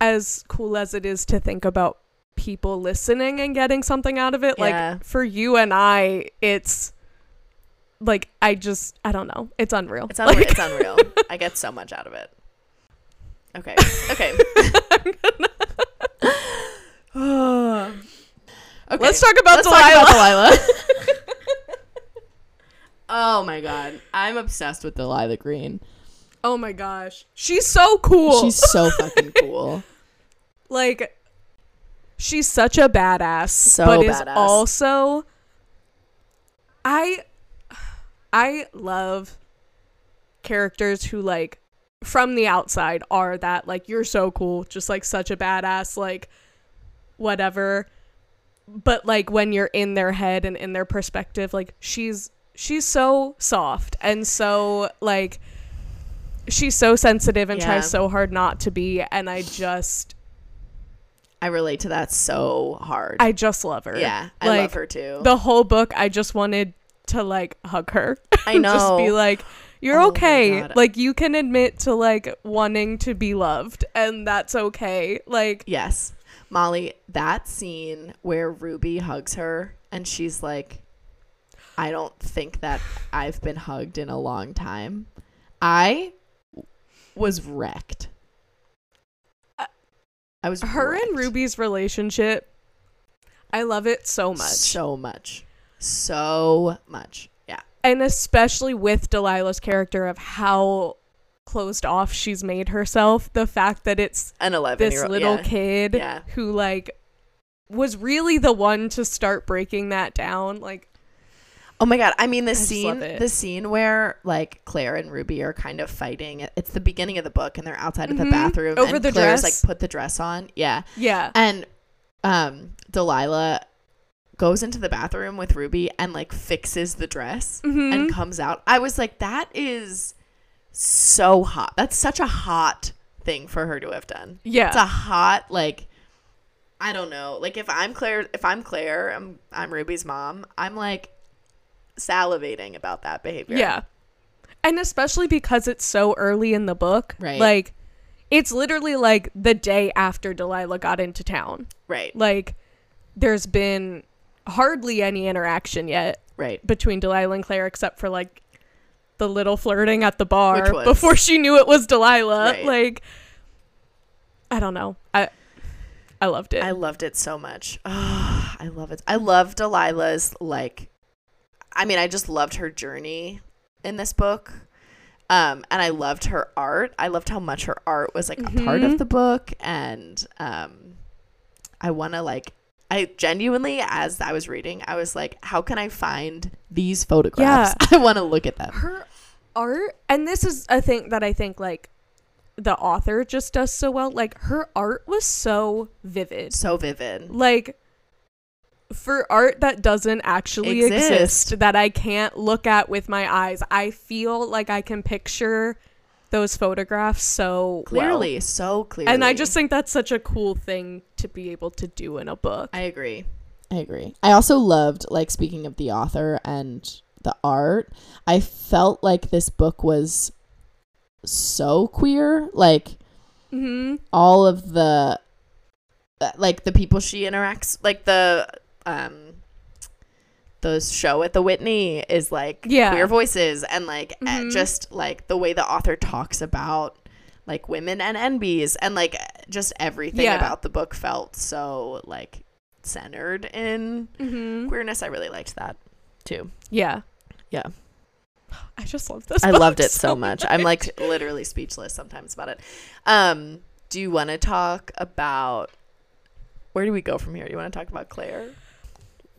as cool as it is to think about people listening and getting something out of it, Yeah. like for you and I, it's like I just I don't know. It's unreal. It's unreal. Like, it's unreal. I get so much out of it. Okay. Okay. okay. Let's talk about Let's Delilah. talk about Delilah. Oh my god, I'm obsessed with Delilah Green. oh my gosh. She's so cool. She's so fucking cool. like she's such a badass So but is badass. also i i love characters who like from the outside are that like you're so cool just like such a badass like whatever but like when you're in their head and in their perspective like she's she's so soft and so like she's so sensitive and Yeah. tries so hard not to be and i just I relate to that so hard. I just love her. yeah, I like, love her too. The whole book, I just wanted to like hug her. I and know. just be like, you're Oh okay. Like you can admit to like wanting to be loved, and that's okay. Like yes, Molly. That scene where Ruby hugs her and she's like, "I don't think that I've been hugged in a long time." I was wrecked. I was her wrecked. and Ruby's relationship, I love it so much. so much, so much. Yeah, and especially with Delilah's character of how closed off she's made herself. The fact that it's an eleven this year old little yeah. kid Yeah. who like was really the one to start breaking that down. Like Oh my god! I mean, the I scene, the scene where like Claire and Ruby are kind of fighting. It's the beginning of the book, and they're outside of the Mhm. bathroom. Over and the Claire's dress. like put the dress on. Yeah, yeah. and um, Delilah goes into the bathroom with Ruby and like fixes the dress Mhm. and comes out. I was like, that is so hot. That's such a hot thing for her to have done. Yeah. It's a hot like. I don't know. Like if I'm Claire, if I'm Claire, I'm I'm Ruby's mom. I'm like salivating about that behavior. Yeah. And especially because it's so early in the book. Right. Like it's literally like the day after Delilah got into town. Right. Like there's been hardly any interaction yet Right. between Delilah and Claire except for like the little flirting at the bar was- before she knew it was Delilah. Right. Like I don't know. I I loved it. I loved it so much. Oh, I love it. I love Delilah's like I mean, I just loved her journey in this book. Um, and I loved her art. I loved how much her art was like a part of the book and um I want to like I genuinely as I was reading, I was like how can I find These photographs. Yeah. I want to look at them. her art and this is a thing that i think like the author just does so well like her art was so vivid so vivid. like for art that doesn't actually Exist. exist. that i can't look at with my eyes i feel like i can picture those photographs so well. Clearly, so clearly. and i just think that's such a cool thing to be able to do in a book I agree. I agree. I also loved, like, speaking of the author and the art, I felt like this book was so queer. Like, mm-hmm. all of the. uh, like the people she interacts like the um the show at the Whitney is like Yeah. queer voices and like Mhm. just like the way the author talks about like women and NBs and like just everything Yeah. about the book felt so like centered in Mm-hmm. queerness. I really liked that too. yeah Yeah. i just love this I loved it so much. I'm like literally speechless sometimes about it. Um, do you want to talk about where do we go from here? Do you want to talk about Claire?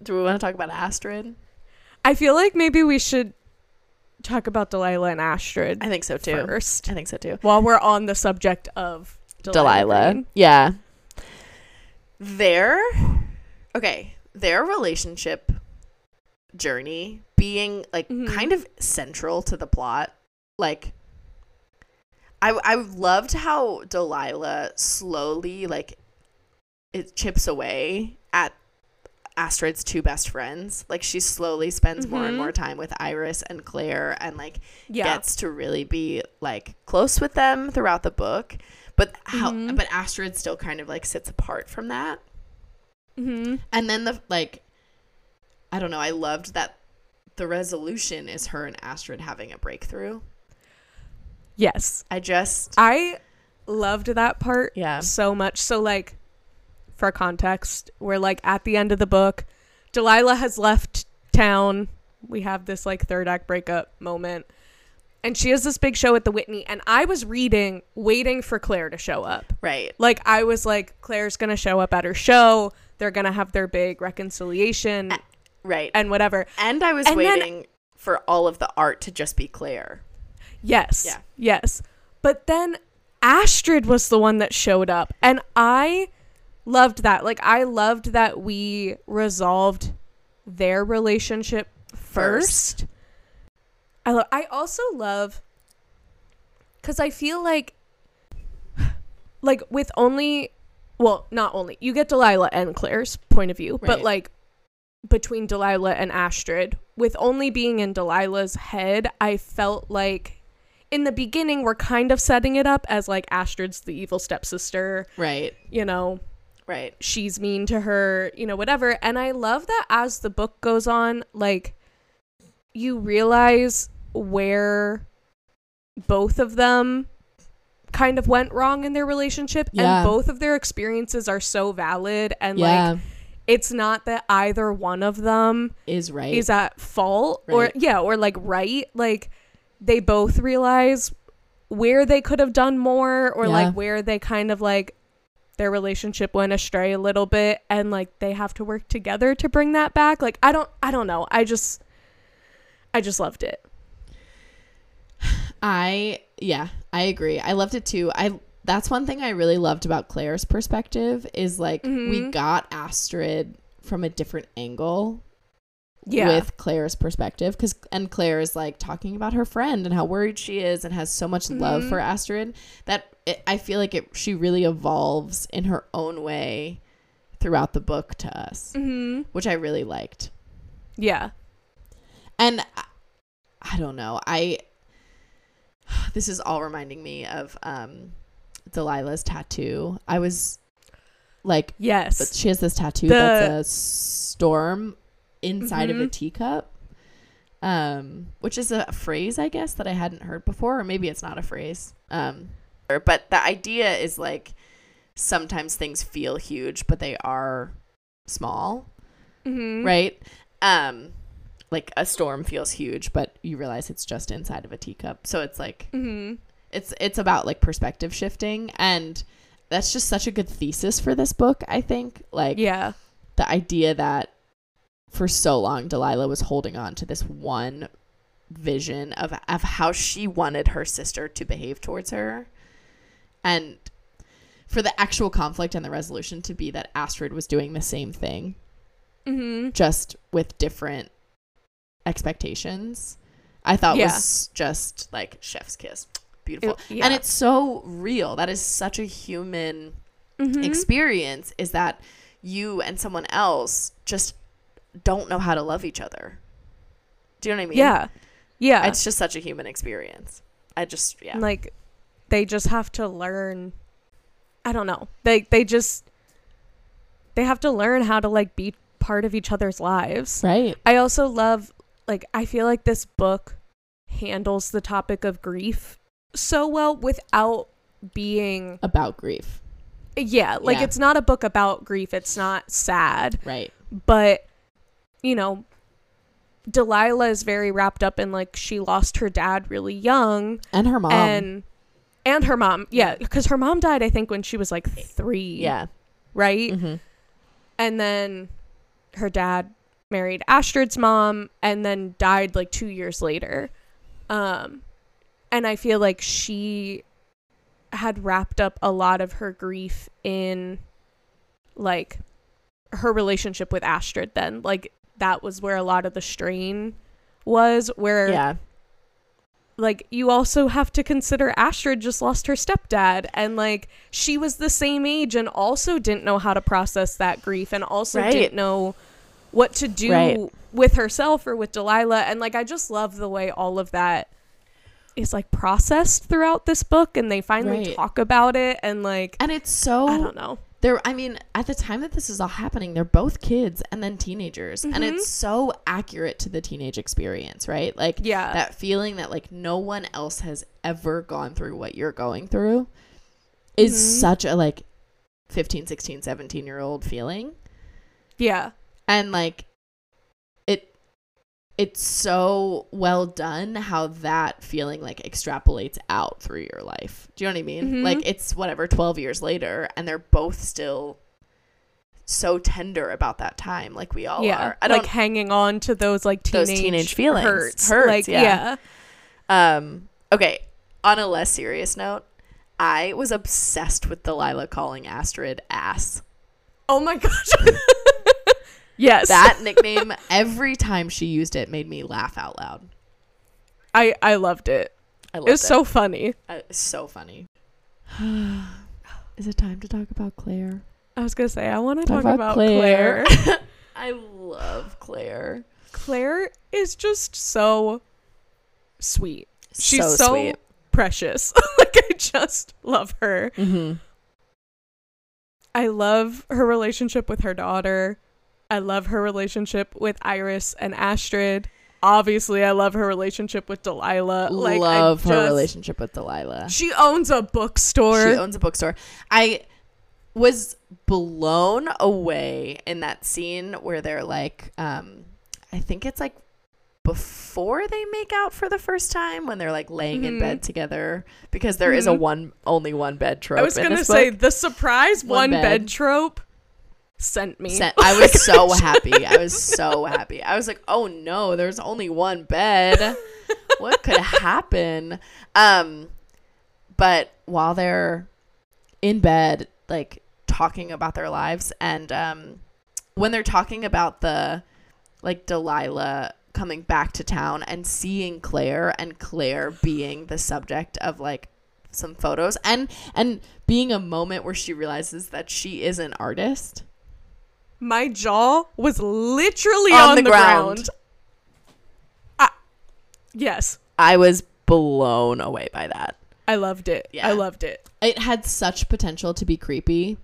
Do we want to talk about Astrid? I feel like maybe we should talk about Delilah and Astrid I think so too. first I think so too. while we're on the subject of Delilah. Delilah. Yeah. Their okay, their relationship journey being like Mhm. kind of central to the plot. Like I I loved how Delilah slowly like it chips away at Astrid's two best friends. Like she slowly spends more and Mhm. more time with Iris and Claire and like Yeah. gets to really be like close with them throughout the book. But how Mhm. but Astrid still kind of like sits apart from that. Mm-hmm. And then the like I don't know, I loved that the resolution is her and Astrid having a breakthrough. Yes. I just I loved that part Yeah. so much. So like for context, we're like at the end of the book, Delilah has left town. We have this like third act breakup moment. And she has this big show at the Whitney and I was reading waiting for Claire to show up. right. Like I was like Claire's going to show up at her show. They're going to have their big reconciliation Right. and whatever. And I was And then- waiting for all of the art to just be Claire. Yes. Yeah. Yes. But then Astrid was the one that showed up. And I loved that. Like, I loved that we resolved their relationship first. I, lo- I also love, because I feel like, like, with only, well, not only, you get Delilah and Claire's point of view, but like, between Delilah and Astrid, with only being in Delilah's head, I felt like in the beginning we're kind of setting it up as like Astrid's the evil stepsister, Right. you know, Right. she's mean to her, you know, whatever. And I love that as the book goes on, like you realize where both of them kind of went wrong in their relationship Yeah. and both of their experiences are so valid and yeah, like it's not that either one of them is right. is at fault or yeah or like right like they both realize where they could have done more or Yeah. like where they kind of like their relationship went astray a little bit and like they have to work together to bring that back like i don't i don't know i just i just loved it I yeah, I agree. I loved it too. I that's one thing I really loved about Claire's perspective is like we Mhm. got Astrid from a different angle yeah with Claire's perspective cuz and Claire is like talking about her friend and how worried she is and has so much love Mhm. for Astrid that it, I feel like it she really evolves in her own way throughout the book to us, mm-hmm. which I really liked. yeah And I, I don't know. I this is all reminding me of um Delilah's tattoo. I was like but yes she has this tattoo The- that's a storm inside of a Mhm. teacup. Um which is a phrase I guess that I hadn't heard before or maybe it's not a phrase. Um But the idea is like sometimes things feel huge, but they are small, mm-hmm. right? Um, like a storm feels huge, but you realize it's just inside of a teacup. So it's like mm-hmm. it's it's about like perspective shifting and that's just such a good thesis for this book, I think. Like yeah the idea that for so long Delilah was holding on to this one vision of of how she wanted her sister to behave towards her. And for the actual conflict and the resolution to be that Astrid was doing the same thing mm-hmm. just with different expectations. I thought Yeah. was just Like chef's kiss. Beautiful. It- yeah. And it's so real. That is such a human Mhm. experience is that you and someone else just don't know how to love each other. Do you know what I mean? yeah yeah It's just such a human experience. I just yeah. like they just have to learn i don't know they they just they have to learn how to like be part of each other's lives right. i also love like i feel like this book handles the topic of grief so well without being About grief. yeah like Yeah. it's not a book about grief it's not sad Right. but you know delilah is very wrapped up in like she lost her dad really young And her mom. and and her mom yeah because her mom died i think when she was like three yeah. right? Hmm and then her dad married astrid's mom and then died like two years later. Um and i feel like she had wrapped up a lot of her grief in like her relationship with astrid then. Like that was where a lot of the strain was where Yeah. Like you also have to consider Astrid just lost her stepdad and like she was the same age and also didn't know how to process that grief and also Right. didn't know what to do Right. with herself or with Delilah and like I just love the way all of that is like processed throughout this book and they finally Right. talk about it and like And it's so I don't know. They're I mean, at the time that this is all happening, they're both kids and then teenagers. And Mhm. it's so accurate to the teenage experience, right? Like Yeah. that feeling that like no one else has ever gone through what you're going through is Mhm. such a like 15, 16, 17 year old feeling. yeah. And like it's so well done how that feeling like extrapolates out through your life. Do you know what I mean? Mhm. Like it's whatever 12 years later and they're both still so tender about that time like we all yeah. are. I like hanging on to those like teenage, Those teenage feelings. Hurts. Hurts, like yeah. yeah. Um, okay, on a less serious note, I was obsessed with Delilah calling Astrid ass. Oh my gosh. Yes. That nickname, every time she used it, made me laugh out loud. I I loved it. I loved It was so funny. Uh, it's so funny. Is it time to talk about Claire? I was gonna say I want to Talk talk, about about, Claire. Claire. I love Claire. Claire is just so sweet. She's so, so, sweet. precious. like I just love her. Mm-hmm. I love her relationship with her daughter. I love her relationship with Iris and Astrid. Obviously, I love her relationship with Delilah. Like, I love her relationship with Delilah. She owns a bookstore. She owns a bookstore. I was blown away in that scene where they're like, um, I think it's like before they make out for the first time when they're like laying in Mhm. bed together because there is a Mhm. one only one bed trope. I was gonna say book. the surprise One one, bed. bed. trope sent me. Sent- I was so happy. I was so happy. I was like, oh no, there's only one bed. what could happen? Um, but while they're in bed, like talking about their lives, and um, when they're talking about the like Delilah coming back to town and seeing Claire and Claire being the subject of like some photos and and being a moment where she realizes that she is an artist My jaw was literally On on, the the, ground. ground. I- yes, I was blown away by that. I loved it. Yeah. I loved it. It had such potential to be creepy,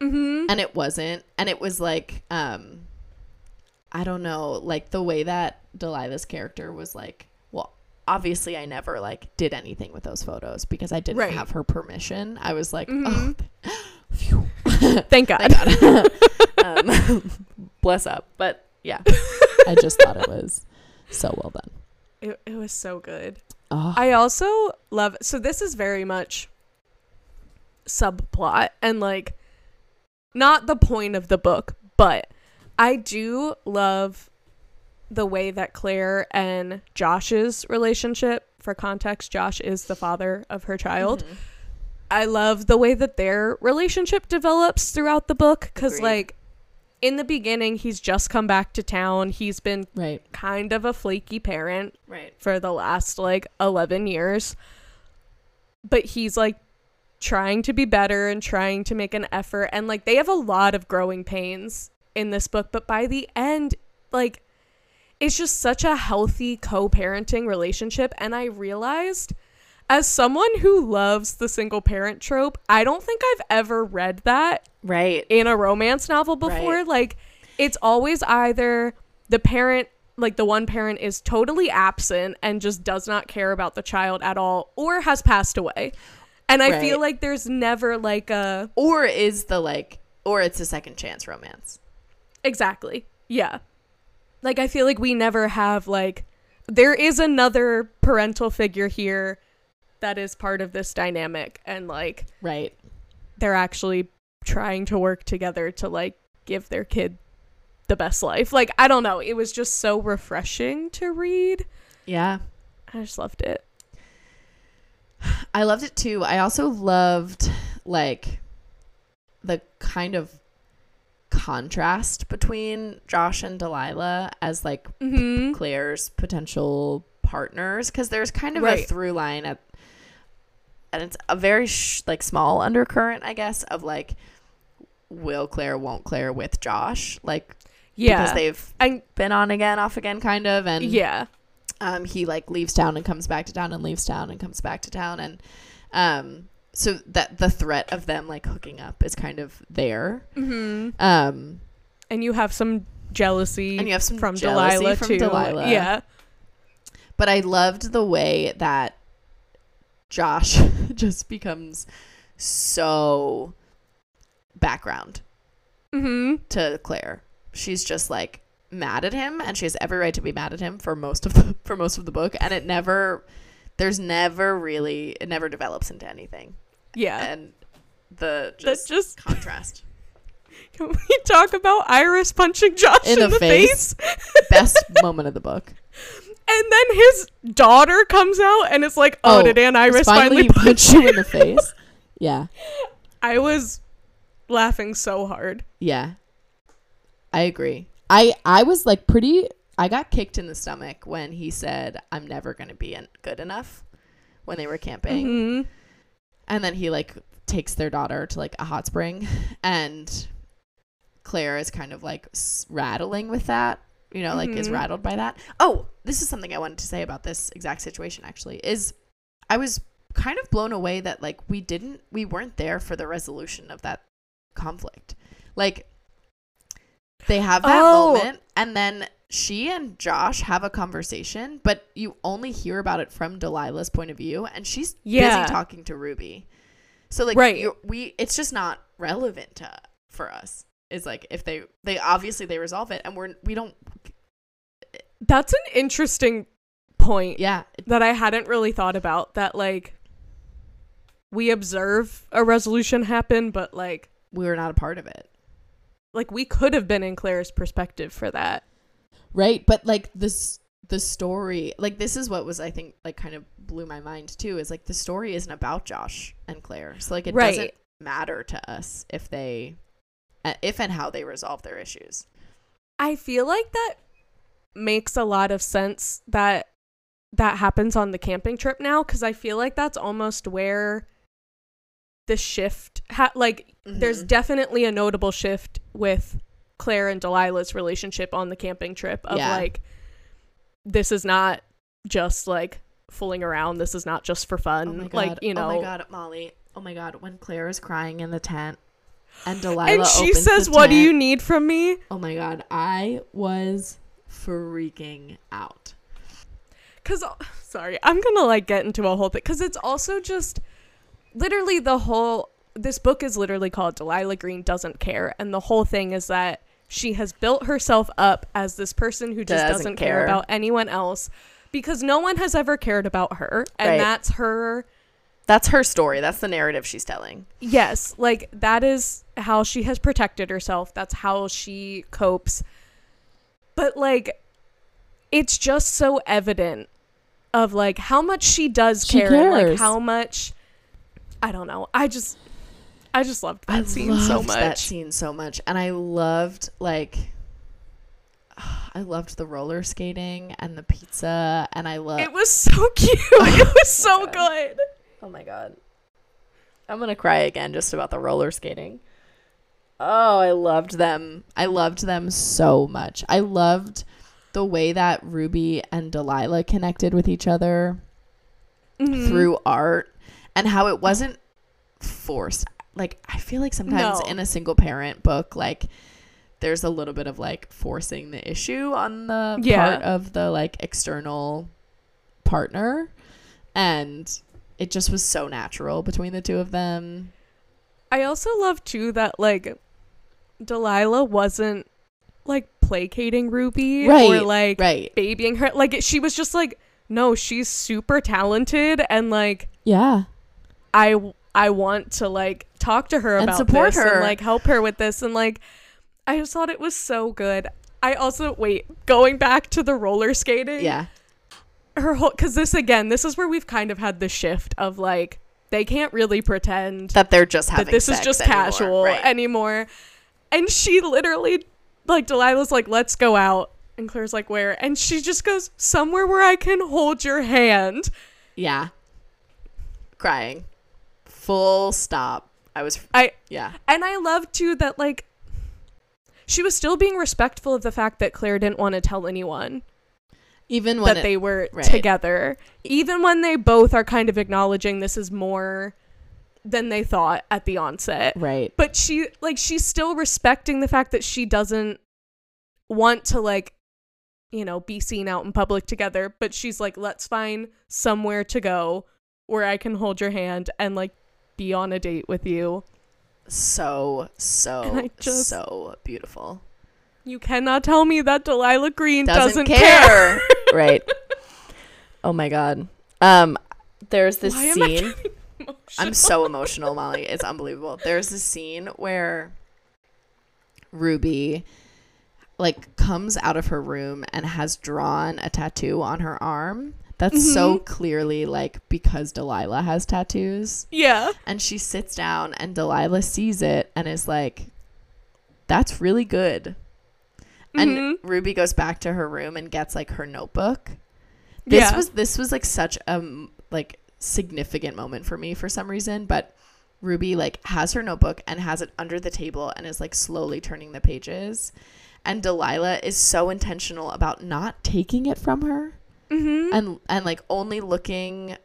Mm-hmm. and it wasn't. And it was like, um, I don't know, like the way that Delilah's character was like, well, obviously I never like did anything with those photos because I didn't Right. have her permission. I was like, Mhm. oh, phew. Thank God. Thank God. um, bless up. But yeah, I just thought it was so well done. It, it was so good. Oh, I also love so this is very much subplot and like not the point of the book, but I do love the way that Claire and Josh's relationship, for context, Josh is the father of her child. Mhm. I love the way that their relationship develops throughout the book cuz like in the beginning he's just come back to town. He's been right, kind of a flaky parent right, for the last like 11 years. But he's like trying to be better and trying to make an effort. And like they have a lot of growing pains in this book. But by the end, like it's just such a healthy co parenting relationship. And I realized as someone who loves the single parent trope, I don't think I've ever read that right. in a romance novel before. Right. Like it's always either the parent like the one parent is totally absent and just does not care about the child at all or has passed away. And I Right. feel like there's never like a Or is the like, or it's a second chance romance. exactly. Yeah. Like I feel like we never have like there is another parental figure here that is part of this dynamic and like Right. they're actually trying to work together to like give their kid the best life. Like I don't know, it was just so refreshing to read. Yeah. I just loved it. I loved it too. I also loved like the kind of contrast between Josh and Delilah as like Mhm. Claire's potential partners because there's kind of a through line at and it's a very sh- like small undercurrent I guess of like will Claire won't Claire with Josh like Yeah. because they've been on again off again kind of and yeah. um, he like leaves town and comes back to town and leaves town and comes back to town and um, so that the threat of them like hooking up is kind of there. Mm-hmm. Um, And you have some jealousy and you have some from Delilah from too. Delilah. Yeah. but I loved the way that Josh just becomes so background Mm-hmm. to Claire. She's just like mad at him and she has every right to be mad at him for most of the for most of the book and it never there's never really it never develops into anything. Yeah. And the That just, just contrast. can we talk about Iris punching Josh in, In the the face? Best moment of the book. And then his daughter comes out and it's like, oh, Oh, did Aunt Iris finally finally punch you in the face. Yeah. I was laughing so hard. Yeah. I agree. I I was like pretty I got kicked in the stomach when he said I'm never going to be good enough when they were camping. hmm And then he like takes their daughter to like a hot spring and Claire is kind of like s- rattling with that, you know, like is Mhm. rattled by that. Oh, this is something I wanted to say about this exact situation actually. Is I was kind of blown away that like we didn't we weren't there for the resolution of that conflict. Like they have that Oh. moment and then she and Josh have a conversation, but you only hear about it from Delilah's point of view and she's Yeah. busy talking to Ruby. So like Right. we it's just not relevant to for us. Is like if they they obviously they resolve it and we're we don't That's an interesting point yeah that I hadn't really thought about. That like we observe a resolution happen, but like we were not a part of it. like we could have been in Claire's perspective for that. right but like this the story like this is what was i think like kind of blew my mind too is like the story isn't about josh and claire so like it Right. doesn't matter to us if they if and how they resolve their issues I feel like that makes a lot of sense that that happens on the camping trip now because I feel like that's almost where the shift ha- like there's Mhm. definitely a notable shift with Claire and Delilah's relationship on the camping trip of Yeah. like this is not just like fooling around this is not just for fun oh my god like you know oh my god molly oh my god when claire is crying in the tent and delilah and she says what do you need from me oh my god i was freaking out Cause uh, sorry, I'm gonna like get into a whole thing because it's also just literally the whole. This book is literally called Delilah Green doesn't care, and the whole thing is that she has built herself up as this person who just Doesn't doesn't, care. care. about anyone else because no one has ever cared about her, and Right. that's her. that's her story that's the narrative she's telling Yes, like that is how she has protected herself. That's how she copes. But like it's just so evident of like how much she does She care and like how much I don't know. I just I just loved that scene so much. That scene so much, and I loved like. I loved the roller skating and the pizza, and I loved It was so cute. it was so God. good. oh my god, I'm gonna cry again just about the roller skating. Oh, I loved them. I loved them so much. I loved the way that Ruby and Delilah connected with each other. Mhm. through art and how it wasn't forced. Like I feel like sometimes No. in a single parent book, like there's a little bit of like forcing the issue on the Yeah. part of the like external partner. And it just was so natural between the two of them. I also love too that like Delilah wasn't like placating Ruby or Right, like Right. babying her. Like she was just like, no, she's super talented and like Yeah. I I want to like talk to her And about support this her. and like help her with this and like I just thought it was so good. I also wait, going back to the roller skating. Yeah. Her whole cuz this again, this is where we've kind of had the shift of like they can't really pretend That they're just having that this is just anymore. casual Right. anymore. And she literally, like, Delilah's like, let's go out. And Claire's like, where? And she just goes, somewhere where I can hold your hand. yeah. Crying. Full stop. I was I yeah. And I love, too, that, like, she was still being respectful of the fact that Claire didn't want to tell anyone. Even when that it- they were right. together. Even when they both are kind of acknowledging this is more than they thought at the onset. right. But she like she's still respecting the fact that she doesn't want to like you know be seen out in public together, but she's like let's find somewhere to go where I can hold your hand and like be on a date with you. So so just- so beautiful. You cannot tell me that Delilah Green Doesn't, doesn't, care. care. right. Oh my god. Um there's this Why scene. Getting I'm so emotional, Molly. It's unbelievable. There's a scene where Ruby like comes out of her room and has drawn a tattoo on her arm. That's so clearly like because Delilah has tattoos. Yeah. And she sits down and Delilah sees it and is like, That's really good. And Mhm. Ruby goes back to her room and gets like her notebook. This Yeah. was this was like such a like significant moment for me for some reason, but Ruby like has her notebook and has it under the table and is like slowly turning the pages. And Delilah is so intentional about not taking it from her Mhm. and and like only looking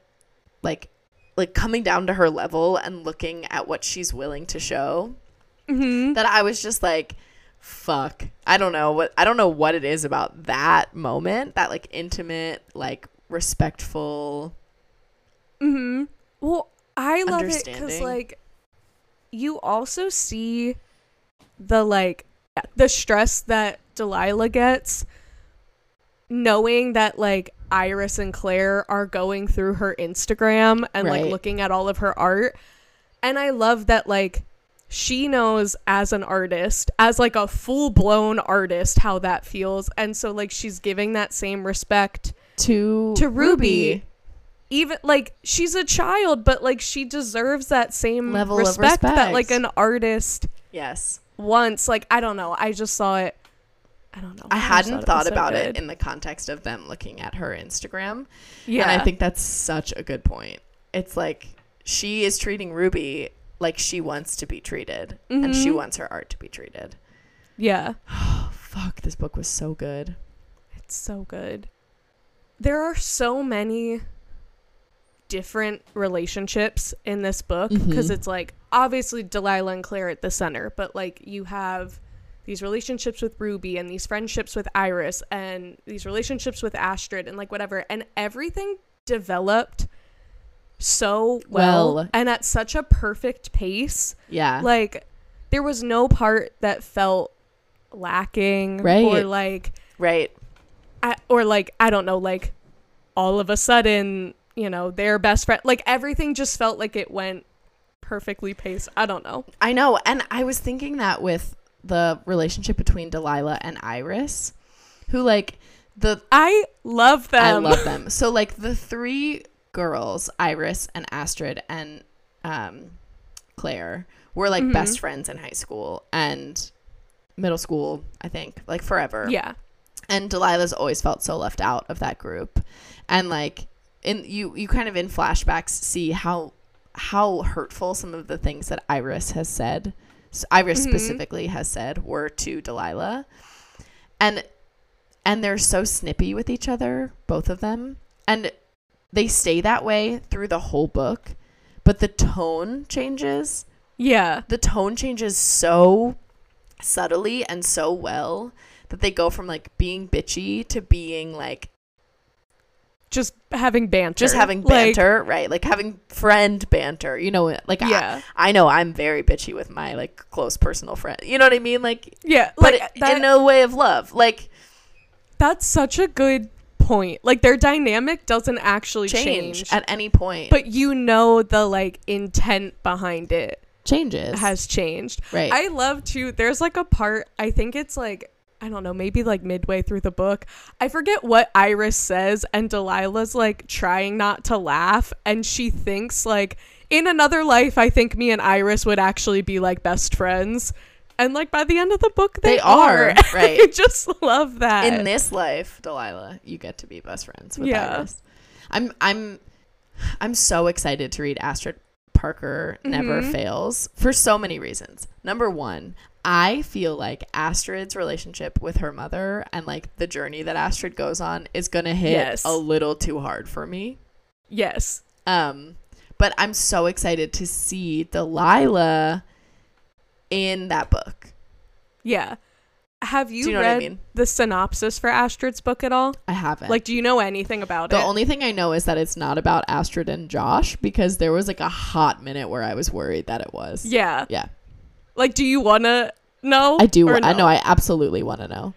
like like coming down to her level and looking at what she's willing to show Mhm. that I was just like fuck I don't know what I don't know what it is about that moment that like intimate like respectful Mm-hmm. Well, I love it because like you also see the like the stress that Delilah gets knowing that like Iris and Claire are going through her Instagram and Right. like looking at all of her art. And I love that like she knows as an artist, as like a full-blown artist how that feels. And so like she's giving that same respect To to Ruby. Even like she's a child, but like she deserves that same Level of respect, that like an artist yes wants. Like I don't know, I just saw it. I don't know. I just hadn't it thought was so about good. it in the context of them looking at her Instagram yeah, and I think that's such a good point it's like she is treating Ruby like she wants to be treated and she Mhm. wants her art to be treated yeah, oh fuck this book was so good it's so good. There are so many different relationships in this book because Mhm. it's like obviously Delilah and Claire at the center, but like you have these relationships with Ruby and these friendships with Iris and these relationships with Astrid and like whatever and everything developed so well, Well. and at such a perfect pace. Yeah. Like there was no part that felt lacking or like right I, or like I don't know, like all of a sudden, you know, their best friend, like everything just felt like it went perfectly paced. I don't know. I know. And I was thinking that with the relationship between Delilah and Iris, who like the I love them. I love them. So like the three girls, Iris and Astrid and um Claire, were like Mhm. best friends in high school and middle school, I think, like forever. Yeah. and Delilah's always felt so left out of that group. And like in you you kind of in flashbacks see how how hurtful some of the things that Iris has said, Iris Mhm. specifically has said were to Delilah. And and they're so snippy with each other, both of them. And they stay that way through the whole book, but the tone changes Yeah. the tone changes so subtly and so well that they go from like being bitchy to being like Just having banter. just having Like, banter, right? Like having friend banter. You know, like yeah. I, I know I'm very bitchy with my like close personal friend. You know what I mean? Like, yeah. but Like it- that, in a way of love, like that's such a good point. Like their dynamic doesn't actually change, change. at any point. but you know the like intent behind it Changes. has changed. right. I love to. There's like a part. I think it's like I don't know, maybe like midway through the book. I forget what Iris says, and Delilah's like trying not to laugh, and she thinks like in another life, I think me and Iris would actually be like best friends. And like by the end of the book, they, They are, right. I just love that. in this life, Delilah, you get to be best friends with Yeah. Iris. I'm I'm I'm so excited to read Astrid Parker never Mhm. fails for so many reasons. Number one, I feel like Astrid's relationship with her mother and like the journey that Astrid goes on is gonna hit Yes. a little too hard for me. Yes. Um, but I'm so excited to see Delilah in that book. Yeah. Have you, you know what I read mean? the synopsis for Astrid's book at all? I haven't. Like, do you know anything about the it? The only thing I know is that it's not about Astrid and Josh because there was like a hot minute where I was worried that it was. yeah. Yeah. Like, do you want to know? I do. I no? know. I absolutely want to know.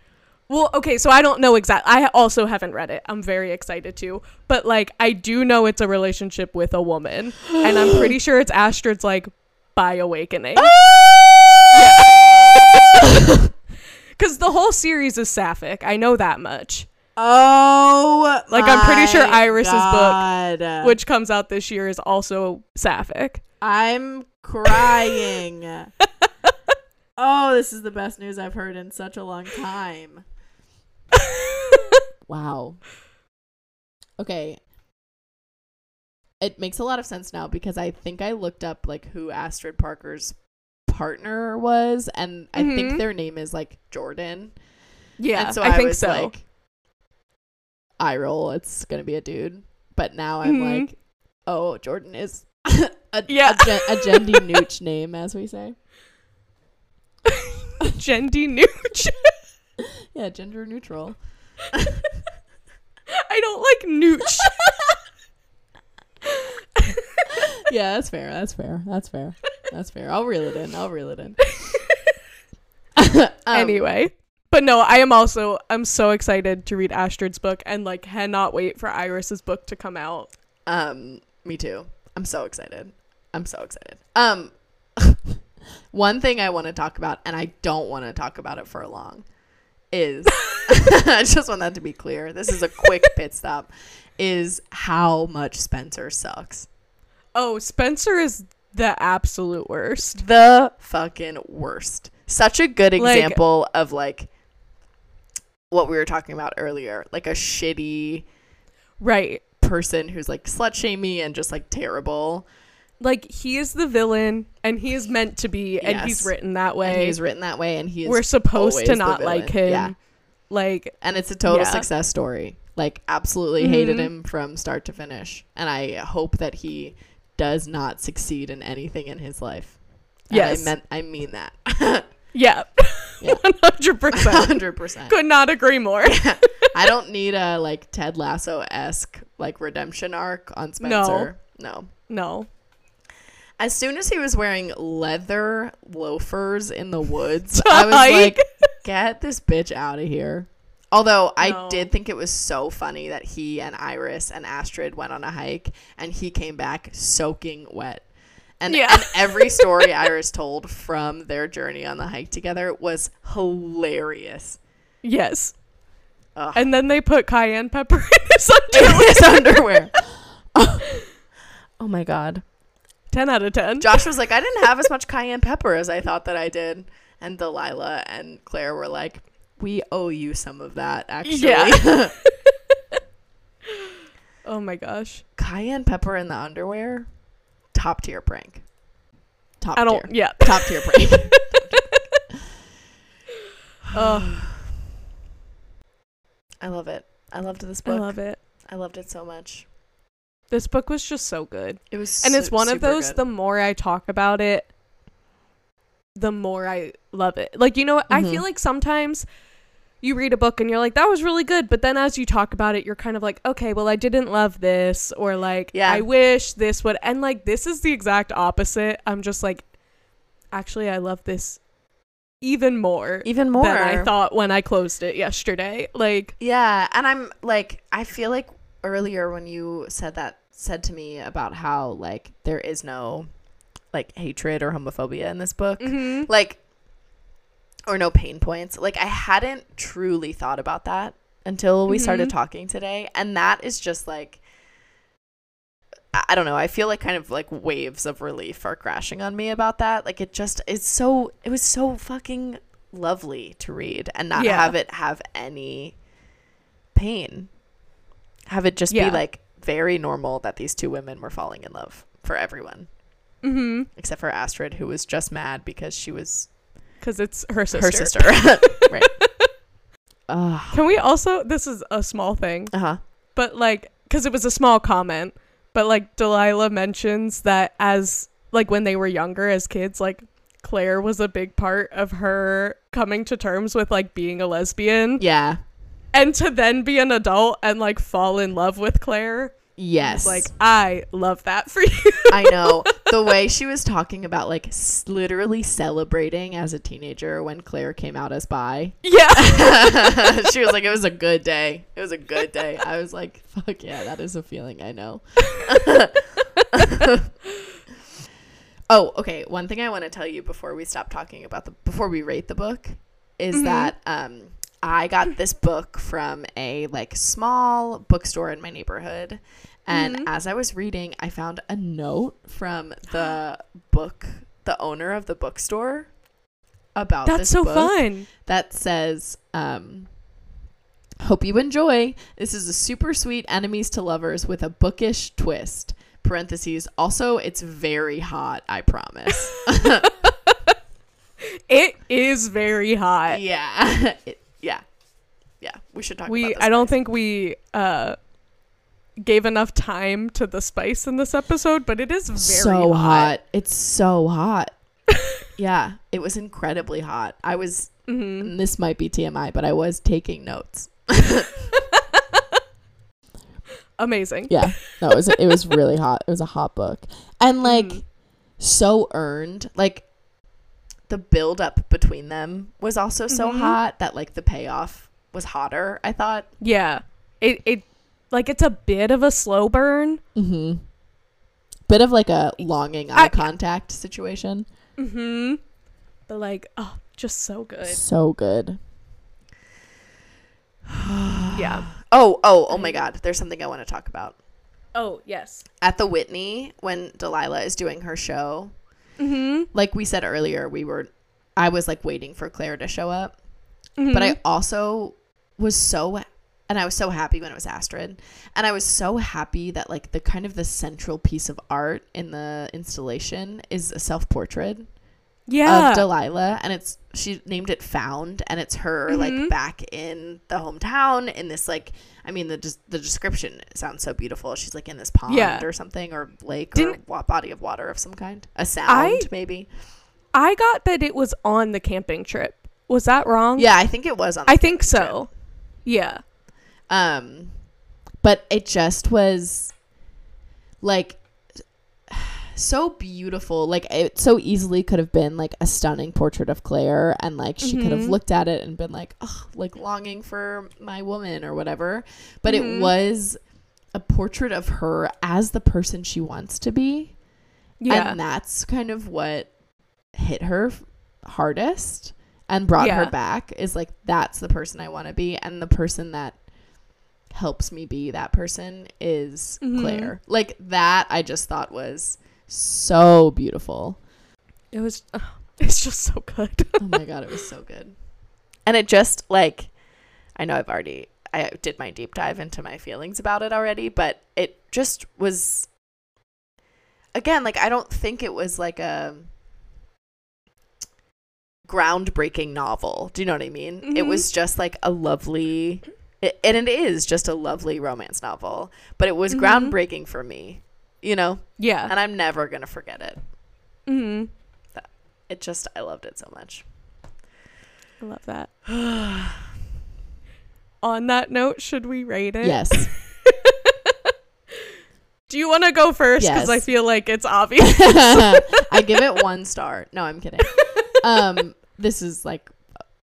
Well, okay, so I don't know exactly. I also haven't read it. I'm very excited to, but like I do know it's a relationship with a woman, and I'm pretty sure it's Astrid's like by awakening. Ah! Because the whole series is sapphic. I know that much, Oh, Like, I'm pretty sure Iris's book, book, which comes out this year, is also sapphic. I'm crying. oh, this is the best news I've heard in such a long time. wow. Okay. It makes a lot of sense now because I think I looked up like who Astrid Parker's partner was and I Mhm. think their name is like Jordan. Yeah, and so I, I, think was so. like eye roll, it's going to be a dude. But now I'm Mhm. like, oh, Jordan is a, Yeah. a, gen- a Jendi Nooch name, as we say. Jendi Nooch. Yeah, gender neutral. I don't like Nooch. yeah, that's fair. That's fair. That's fair. That's fair. I'll reel it in. I'll reel it in. Um, anyway. But no, I am also I'm so excited to read Astrid's book and like cannot wait for Iris's book to come out. Um, me too. I'm so excited. I'm so excited. Um, one thing I want to talk about, and I don't want to talk about it for long, is I just want that to be clear. This is a quick pit stop. Is how much Spencer sucks. Oh, Spencer is the absolute worst. The fucking worst. Such a good Like- example of like what we were talking about earlier, like a shitty Right. person who's like slut shamey and just like terrible. Like he is the villain and he is meant to be and he's written that way. And he's written that way, and he is We're supposed to not like him. Yeah. Like and it's a total Yeah. success story. Like absolutely hated Mhm. him from start to finish, and I hope that he does not succeed in anything in his life. And Yes. I meant I mean that. yeah. Yeah. 100%. Hundred percent. Could not agree more. I don't need a like Ted Lasso esque like redemption arc on Spencer. No. No. No. As soon as he was wearing leather loafers in the woods, I was like, get this bitch out of here. Although I did think it was so funny that he and Iris and Astrid went on a hike and he came back soaking wet. And, Yeah. and every story Iris told from their journey on the hike together was hilarious. Yes. Ugh. And then they put cayenne pepper in his in his underwear. oh my god. 10 out of 10. Josh was like, I didn't have as much cayenne pepper as I thought that I did. And Delilah and Claire were like, We owe you some of that, actually. Yeah. oh my gosh. cayenne pepper in the underwear? Top tier prank. Top I don't tier. yeah. Top tier prank. Oh, I love it. I loved this book. I love it. I loved it so much. This book was just so good. It was And it's one of those good. the more I talk about it, the more I love it. Like, you know, what? I feel mm-hmm. like sometimes you read a book and you're like, that was really good. But then as you talk about it, you're kind of like, okay, well, I didn't love this. Or like, Yeah. I wish this would. And like, this is the exact opposite. I'm just like, actually, I love this even more, even more than I thought when I closed it yesterday. Like, Yeah, and I'm like I feel like earlier when you said that said to me about how like there is no like hatred or homophobia in this book. mhm. Like or no pain points. Like I hadn't truly thought about that until we started Mhm. talking today, and that is just like I I don't know. I feel like kind of like waves of relief are crashing on me about that. Like it just it's so it was so fucking lovely to read and not Yeah. have it have any pain. Have it just Yeah. be like very normal that these two women were falling in love for everyone. Mm-hmm. except for Astrid, who was just mad because she was Because it's her sister. her sister. right. Uh Can we also? This is a small thing, Uh huh. but like, because it was a small comment, but like Delilah mentions that as like when they were younger as kids, like Claire was a big part of her coming to terms with like being a lesbian, Yeah. And to then be an adult and like fall in love with Claire. Yes. Like I love that for you. I know the way she was talking about like s- literally celebrating as a teenager when Claire came out as bi. yeah. she was like, "It was a good day. It was a good day." I was like, "Fuck yeah, that is a feeling I know." oh, okay. One thing I want to tell you before we stop talking about the before we rate the book is Mhm. that um I got this book from a like small bookstore in my neighborhood. And Mhm. as I was reading, I found a note from the book, the owner of the bookstore about That's so fun. that says, um, Hope you enjoy. This is a super sweet enemies to lovers with a bookish twist. Parentheses. Also, it's very hot, I promise. It is very hot. yeah. It- yeah. Yeah. We should talk we. I don't think we uh gave enough time to the spice in this episode, but it is very so hot. hot. It's so hot. yeah. It was incredibly hot. I was, Mhm. and this might be TMI, but I was taking notes. Amazing. Yeah. No, it was it was really hot. It was a hot book. And like Mhm. so earned. Like the build up between them was also so Mhm. hot that like the payoff was hotter, I thought. Yeah. It it like it's a bit of a slow burn. Mhm. Bit of like a longing eye I- contact situation. Mhm. But like, oh, just so good. So good. Yeah. Oh, oh, oh my god. There's something I want to talk about. Oh, yes. At the Whitney when Delilah is doing her show, Mhm. like we said earlier, we were I was like waiting for Claire to show up. Mhm. But I also was so and I was so happy when it was Astrid. And I was so happy that like the kind of the central piece of art in the installation is a self-portrait yeah. of Delilah and it's she named it Found and it's her Mhm. like back in the hometown in this like I mean the des- the description sounds so beautiful. She's like in this pond Yeah. or something or lake Didn't- or body of water of some kind. A sound I- maybe. I got that it was on the camping trip. Was that wrong? Yeah, I think it was on I think camping trip. so. Yeah. Um, but it just was like so beautiful. Like it so easily could have been like a stunning portrait of Claire, and like she could have Mhm. looked at it and been like, oh, like longing for my woman or whatever. But Mhm. it was a portrait of her as the person she wants to be. Yeah. And that's kind of what hit her hardest and brought her back is like that's the person I want to be and the person that helps me be that person is Mhm. Claire. Like that I just thought was so beautiful. it was oh, it's just so good. Oh my god, it was so good. And it just like I know I've already I did my deep dive into my feelings about it already, but it just was again, like I don't think it was like a groundbreaking novel. Do you know what I mean? It Mhm. was just like a lovely it, and it is just a lovely romance novel, but it was Mhm. groundbreaking for me, you know, yeah. and I'm never going to forget it. Mhm. It just I loved it so much. I love that. On that note, should we rate it? Yes. Do you want to go first? Because I feel like it's obvious. I give it one star. No, I'm kidding. Um, this is like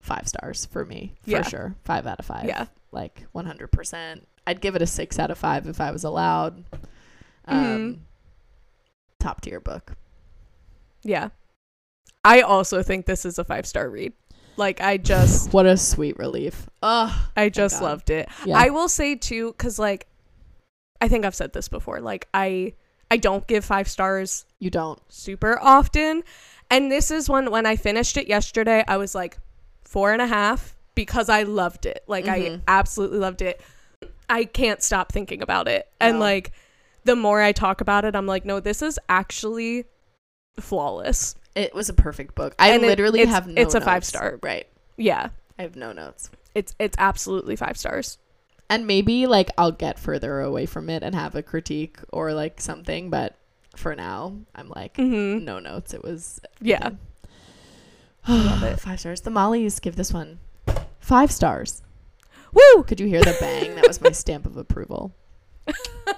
five stars for me for Yeah. sure. Five out of five. Yeah. like 100. percent I'd give it a six out of five if I was allowed. Um, Mhm. top tier book. Yeah. I also think this is a five star read. Like I just What a sweet relief. Oh, I just loved it. yeah. I will say too, because like I think I've said this before. Like I I don't give five stars you don't. super often. And this is one when I finished it yesterday, I was like four and a half because I loved it. Like I Mhm. absolutely loved it. I can't stop thinking about it. And like the more I talk about it, I'm like, no, this is actually flawless. It was a perfect book. I And literally it's- have no notes. it's a notes. five-star. Right. Yeah, I have no notes. it's it's absolutely five stars. And maybe like I'll get further away from it and have a critique or like something, but for now, I'm like Mm-hmm. no notes. It was Yeah. love it. Five stars. The Mollys give this one five stars. Woo! Could you hear the bang? that was my stamp of approval.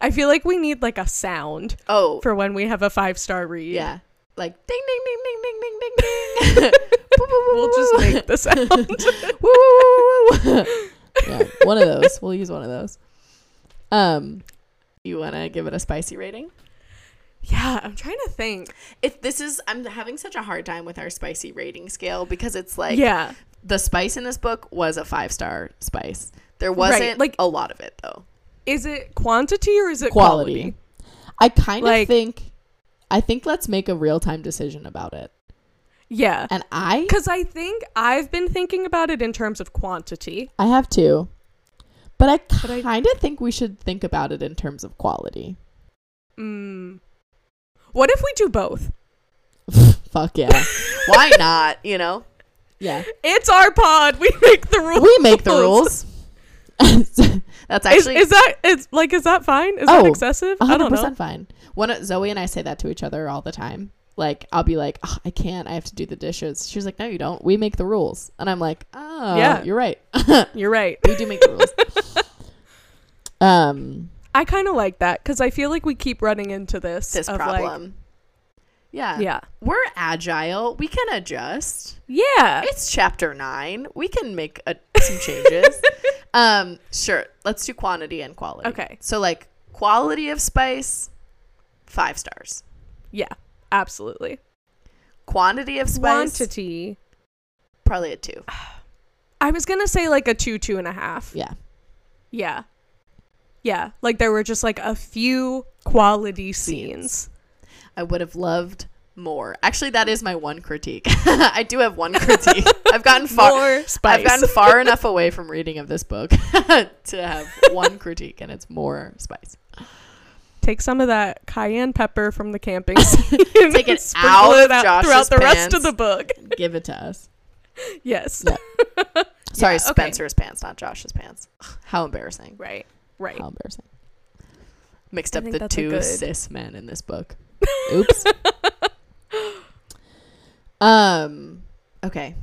I feel like we need like a sound Oh, for when we have a five star read. Yeah, like ding ding ding ding ding ding ding ding. We'll just make the sound. Woo, woo, woo, woo, yeah, one of those. We'll use one of those. Um, you want to give it a spicy rating? yeah, I'm trying to think. if this is, I'm having such a hard time with our spicy rating scale because it's like yeah. the spice in this book was a five star spice. There wasn't like- a lot of it though. Is it quantity or is it Quality. quality? I kind Like- of think. I think let's make a real time decision about it. Yeah. And I, Because I think I've been thinking about it in terms of quantity. I have too. but I But I- kind of think we should think about it in terms of quality. Mm. What if we do both? Fuck yeah, Why not? You know, yeah. It's our pod. We make the rules. We make the rules. that's actually is that is like is that fine? Is Oh, that excessive? I don't know. fine. One Zoe and I say that to each other all the time. Like I'll be like, "Ugh, I can't. I have to do the dishes. She's like, No, you don't. We make the rules. And I'm like, Oh, Yeah. you're right. You're right. we do make the rules. um, I kind of like that because I feel like we keep running into this this of, like- problem. yeah. yeah. We're agile. We can adjust. Yeah. It's chapter nine. We can make a, some changes. Um, sure. Let's do quantity and quality. Okay. So like quality of spice, five stars. Yeah. Absolutely. Quantity of spice, Quantity. probably a two. I was gonna say like a two, two and a half. yeah. Yeah. Yeah. Like there were just like a few quality scenes. I would have loved more. Actually, that is my one critique. I do have one critique. I've gotten far. More spice. I've gotten far enough away from reading of this book to have one critique, and it's more spice. Take some of that cayenne pepper from the camping scene. Take it out it out throughout the rest of the book. Give it to us. Yes. Yeah. Sorry, Yeah, okay. Spencer's pants, not Josh's pants. How embarrassing. Right. Right. How embarrassing. Mixed I up the two good- cis men in this book. Oops. um. Okay,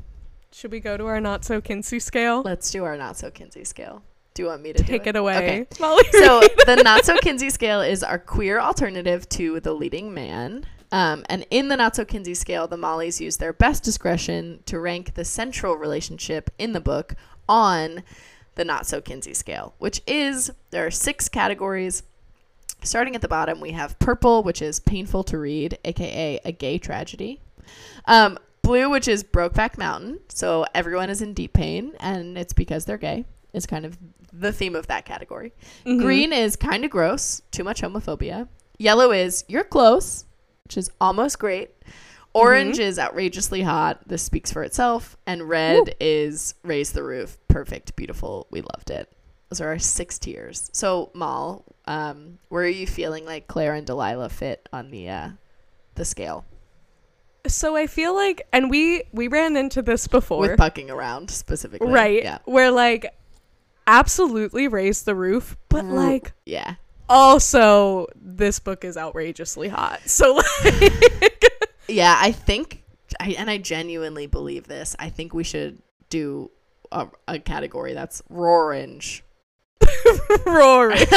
Should we go to our not so Kinsey scale? let's do our not so Kinsey scale. Do you want me to Take do it away. Okay. Molly. so the not so Kinsey scale is our queer alternative to the leading man. Um, and in the not so Kinsey scale, the Mollys use their best discretion to rank the central relationship in the book on the not so Kinsey scale, which is there are six categories. Starting at the bottom, we have purple, which is painful to read, aka a gay tragedy. Um, blue, which is Brokeback Mountain, so everyone is in deep pain, and it's because they're gay. Is kind of the theme of that category. Mhm. Green is kind of gross, too much homophobia. Yellow is you're close, which is almost great. Orange is outrageously hot. This speaks for itself. And red is raise the roof. Perfect, beautiful. We loved it. Those are our six tiers. So, Mal, um, where are you feeling like Claire and Delilah fit on the uh, the scale So I feel like, and we we ran into this before, with bucking around specifically? right? Yeah. Where like absolutely raise the roof, but Mm. like Yeah. also this book is outrageously hot. So like, Yeah, I think, I, and I genuinely believe this. I think we should do a, a category that's orange. roaring.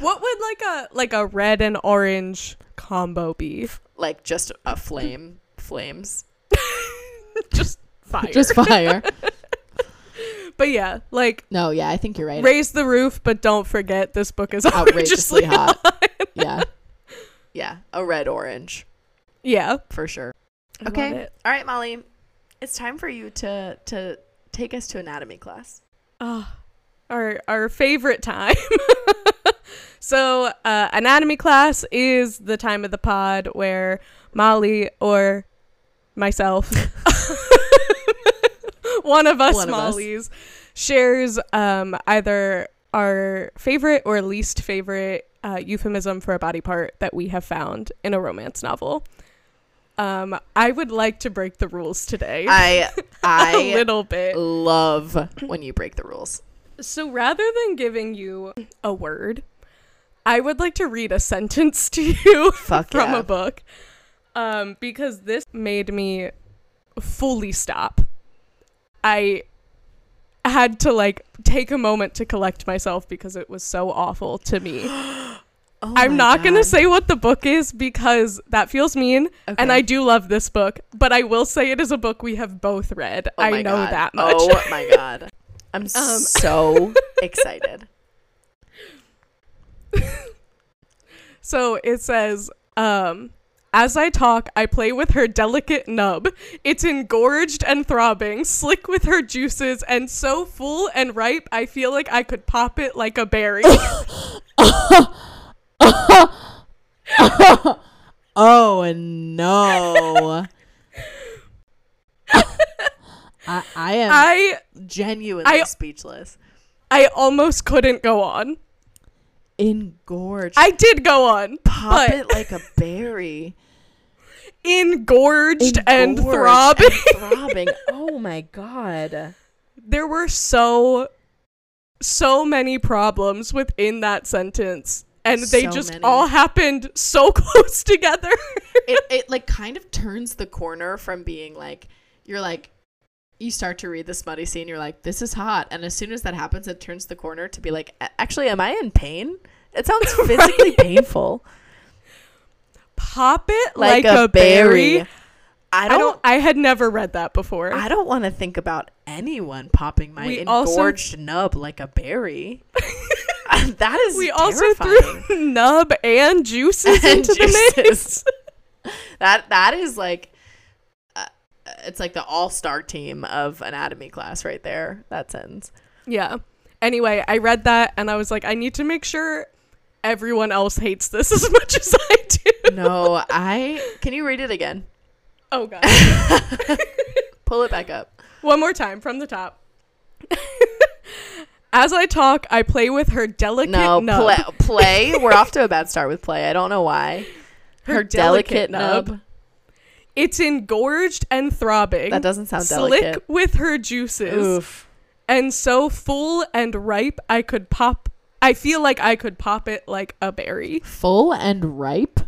what would like a like a red and orange combo be? like just a flame, flames. Just fire. Just fire. but yeah, like no, yeah, I think you're right. raise the roof, but don't forget this book is Outrageously outrageously hot. hot. yeah. Yeah, a red orange Yeah. for sure. I Okay. All right, Molly, it's time for you to to take us to anatomy class. Ah, our our favorite time. so, uh, anatomy class is the time of the pod where Molly or myself, one of us One of us. Shares um, either our favorite or least favorite uh, euphemism for a body part that we have found in a romance novel. Um, I would like to break the rules today I a I little bit. love when you break the rules. So rather than giving you a word, I would like to read a sentence to you from yeah. a book. Um, because this made me fully stop. I had to like take a moment to collect myself because it was so awful to me. Oh I'm not going to say what the book is because that feels mean. And I do love this book, but I will say it is a book we have both read. Oh I know God. that much. Oh my god. I'm Um, so excited. So it says, um, as I talk, I play with her delicate nub. It's engorged and throbbing, slick with her juices, and so full and ripe, I feel like I could pop it like a berry. Oh no. I, I am I Genuinely I- speechless. I almost couldn't go on. engorged. I did go on, Pop it like a berry. engorged, and throbbing. and throbbing. Oh my god. there were so so many problems within that sentence and they So just many. all happened so close together it, it like kind of turns the corner from being like you're like you start to read the smutty scene you're like this is hot and as soon as that happens it turns the corner to be like Actually, am I in pain? It sounds physically painful. pop it like, a, berry, I I don't don't I had never read that before. I don't want to think about anyone popping my We also- engorged nub like a berry. that is we also threw nub and juices And into the mix. that that is like it's like the all-star team of anatomy class right there. That sentence. Yeah. Anyway, I read that and I was like, I need to make sure everyone else hates this as much as I do. No, I can you read it again? Oh god. Pull it back up. One more time from the top. As I talk, I play with her delicate No, nub. play, play. We're off to a bad start with play. I don't know why. Her, delicate, nub. It's engorged and throbbing. That doesn't sound delicate. Slick delicate. with her juices. Oof. And so full and ripe, I could pop. I feel like I could pop it like a berry. full and ripe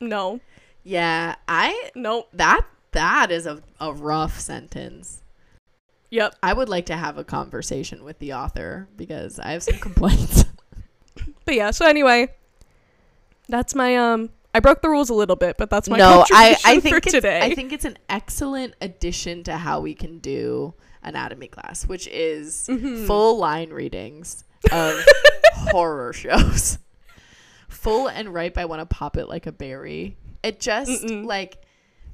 No, Yeah, I no, that that is a, a rough sentence. yep. i would like to have a conversation with the author because i have some complaints But yeah. So anyway, that's my um. I broke the rules a little bit, but that's my no, I, I for think it's, today. I think it's an excellent addition to how we can do anatomy class, which is Mhm. full line readings of horror shows. full and ripe i want to pop it like a berry It just Mm-mm. like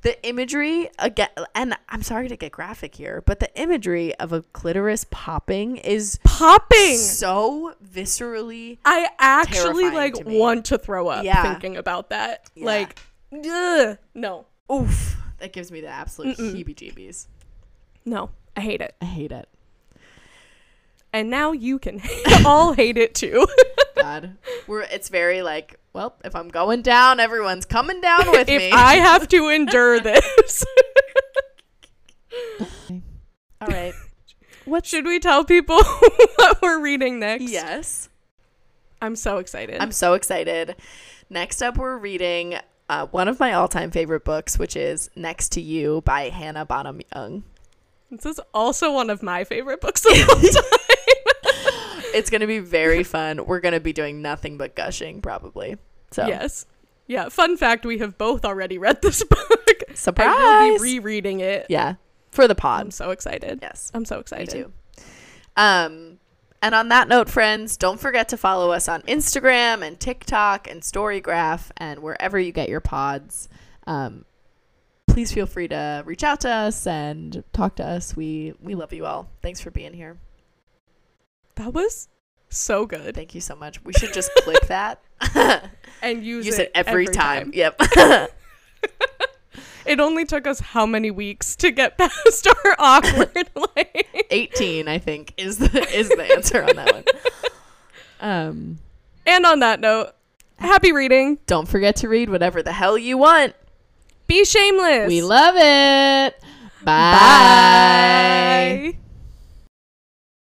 the imagery again, and I'm sorry to get graphic here, but the imagery of a clitoris popping is popping. so viscerally. I actually like to want to throw up Yeah. thinking about that. Yeah. Like, ugh, no, Oof, that gives me the absolute Mm-mm. heebie-jeebies. no, I hate it. i hate it And now you can all hate it too. God, we're it's very like, well, if I'm going down, everyone's coming down with if me. I have to endure this, All right. What should we tell people what we're reading next? Yes. I'm so excited. I'm so excited. Next up, we're reading uh, one of my all-time favorite books, which is Next to You by Hannah Bonham Young. this is also one of my favorite books of all time. It's going to be very fun. We're going to be doing nothing but gushing, probably. So, Yes. Yeah. Fun fact: We have both already read this book. surprise. I will be rereading it. yeah, for the pod. I'm so excited. Yes, I'm so me excited. too. Um, and on that note, friends, don't forget to follow us on Instagram and TikTok and Storygraph and wherever you get your pods. Um, please feel free to reach out to us and talk to us. We we love you all. Thanks for being here. That was so good. Thank you so much. We should just click that. And use, Use it every, time. Yep. It only took us how many weeks to get past our awkward like 18, I think, is the is the answer on that one. um And on that note, happy reading. Don't forget to read whatever the hell you want. Be shameless. We love it. Bye. Bye.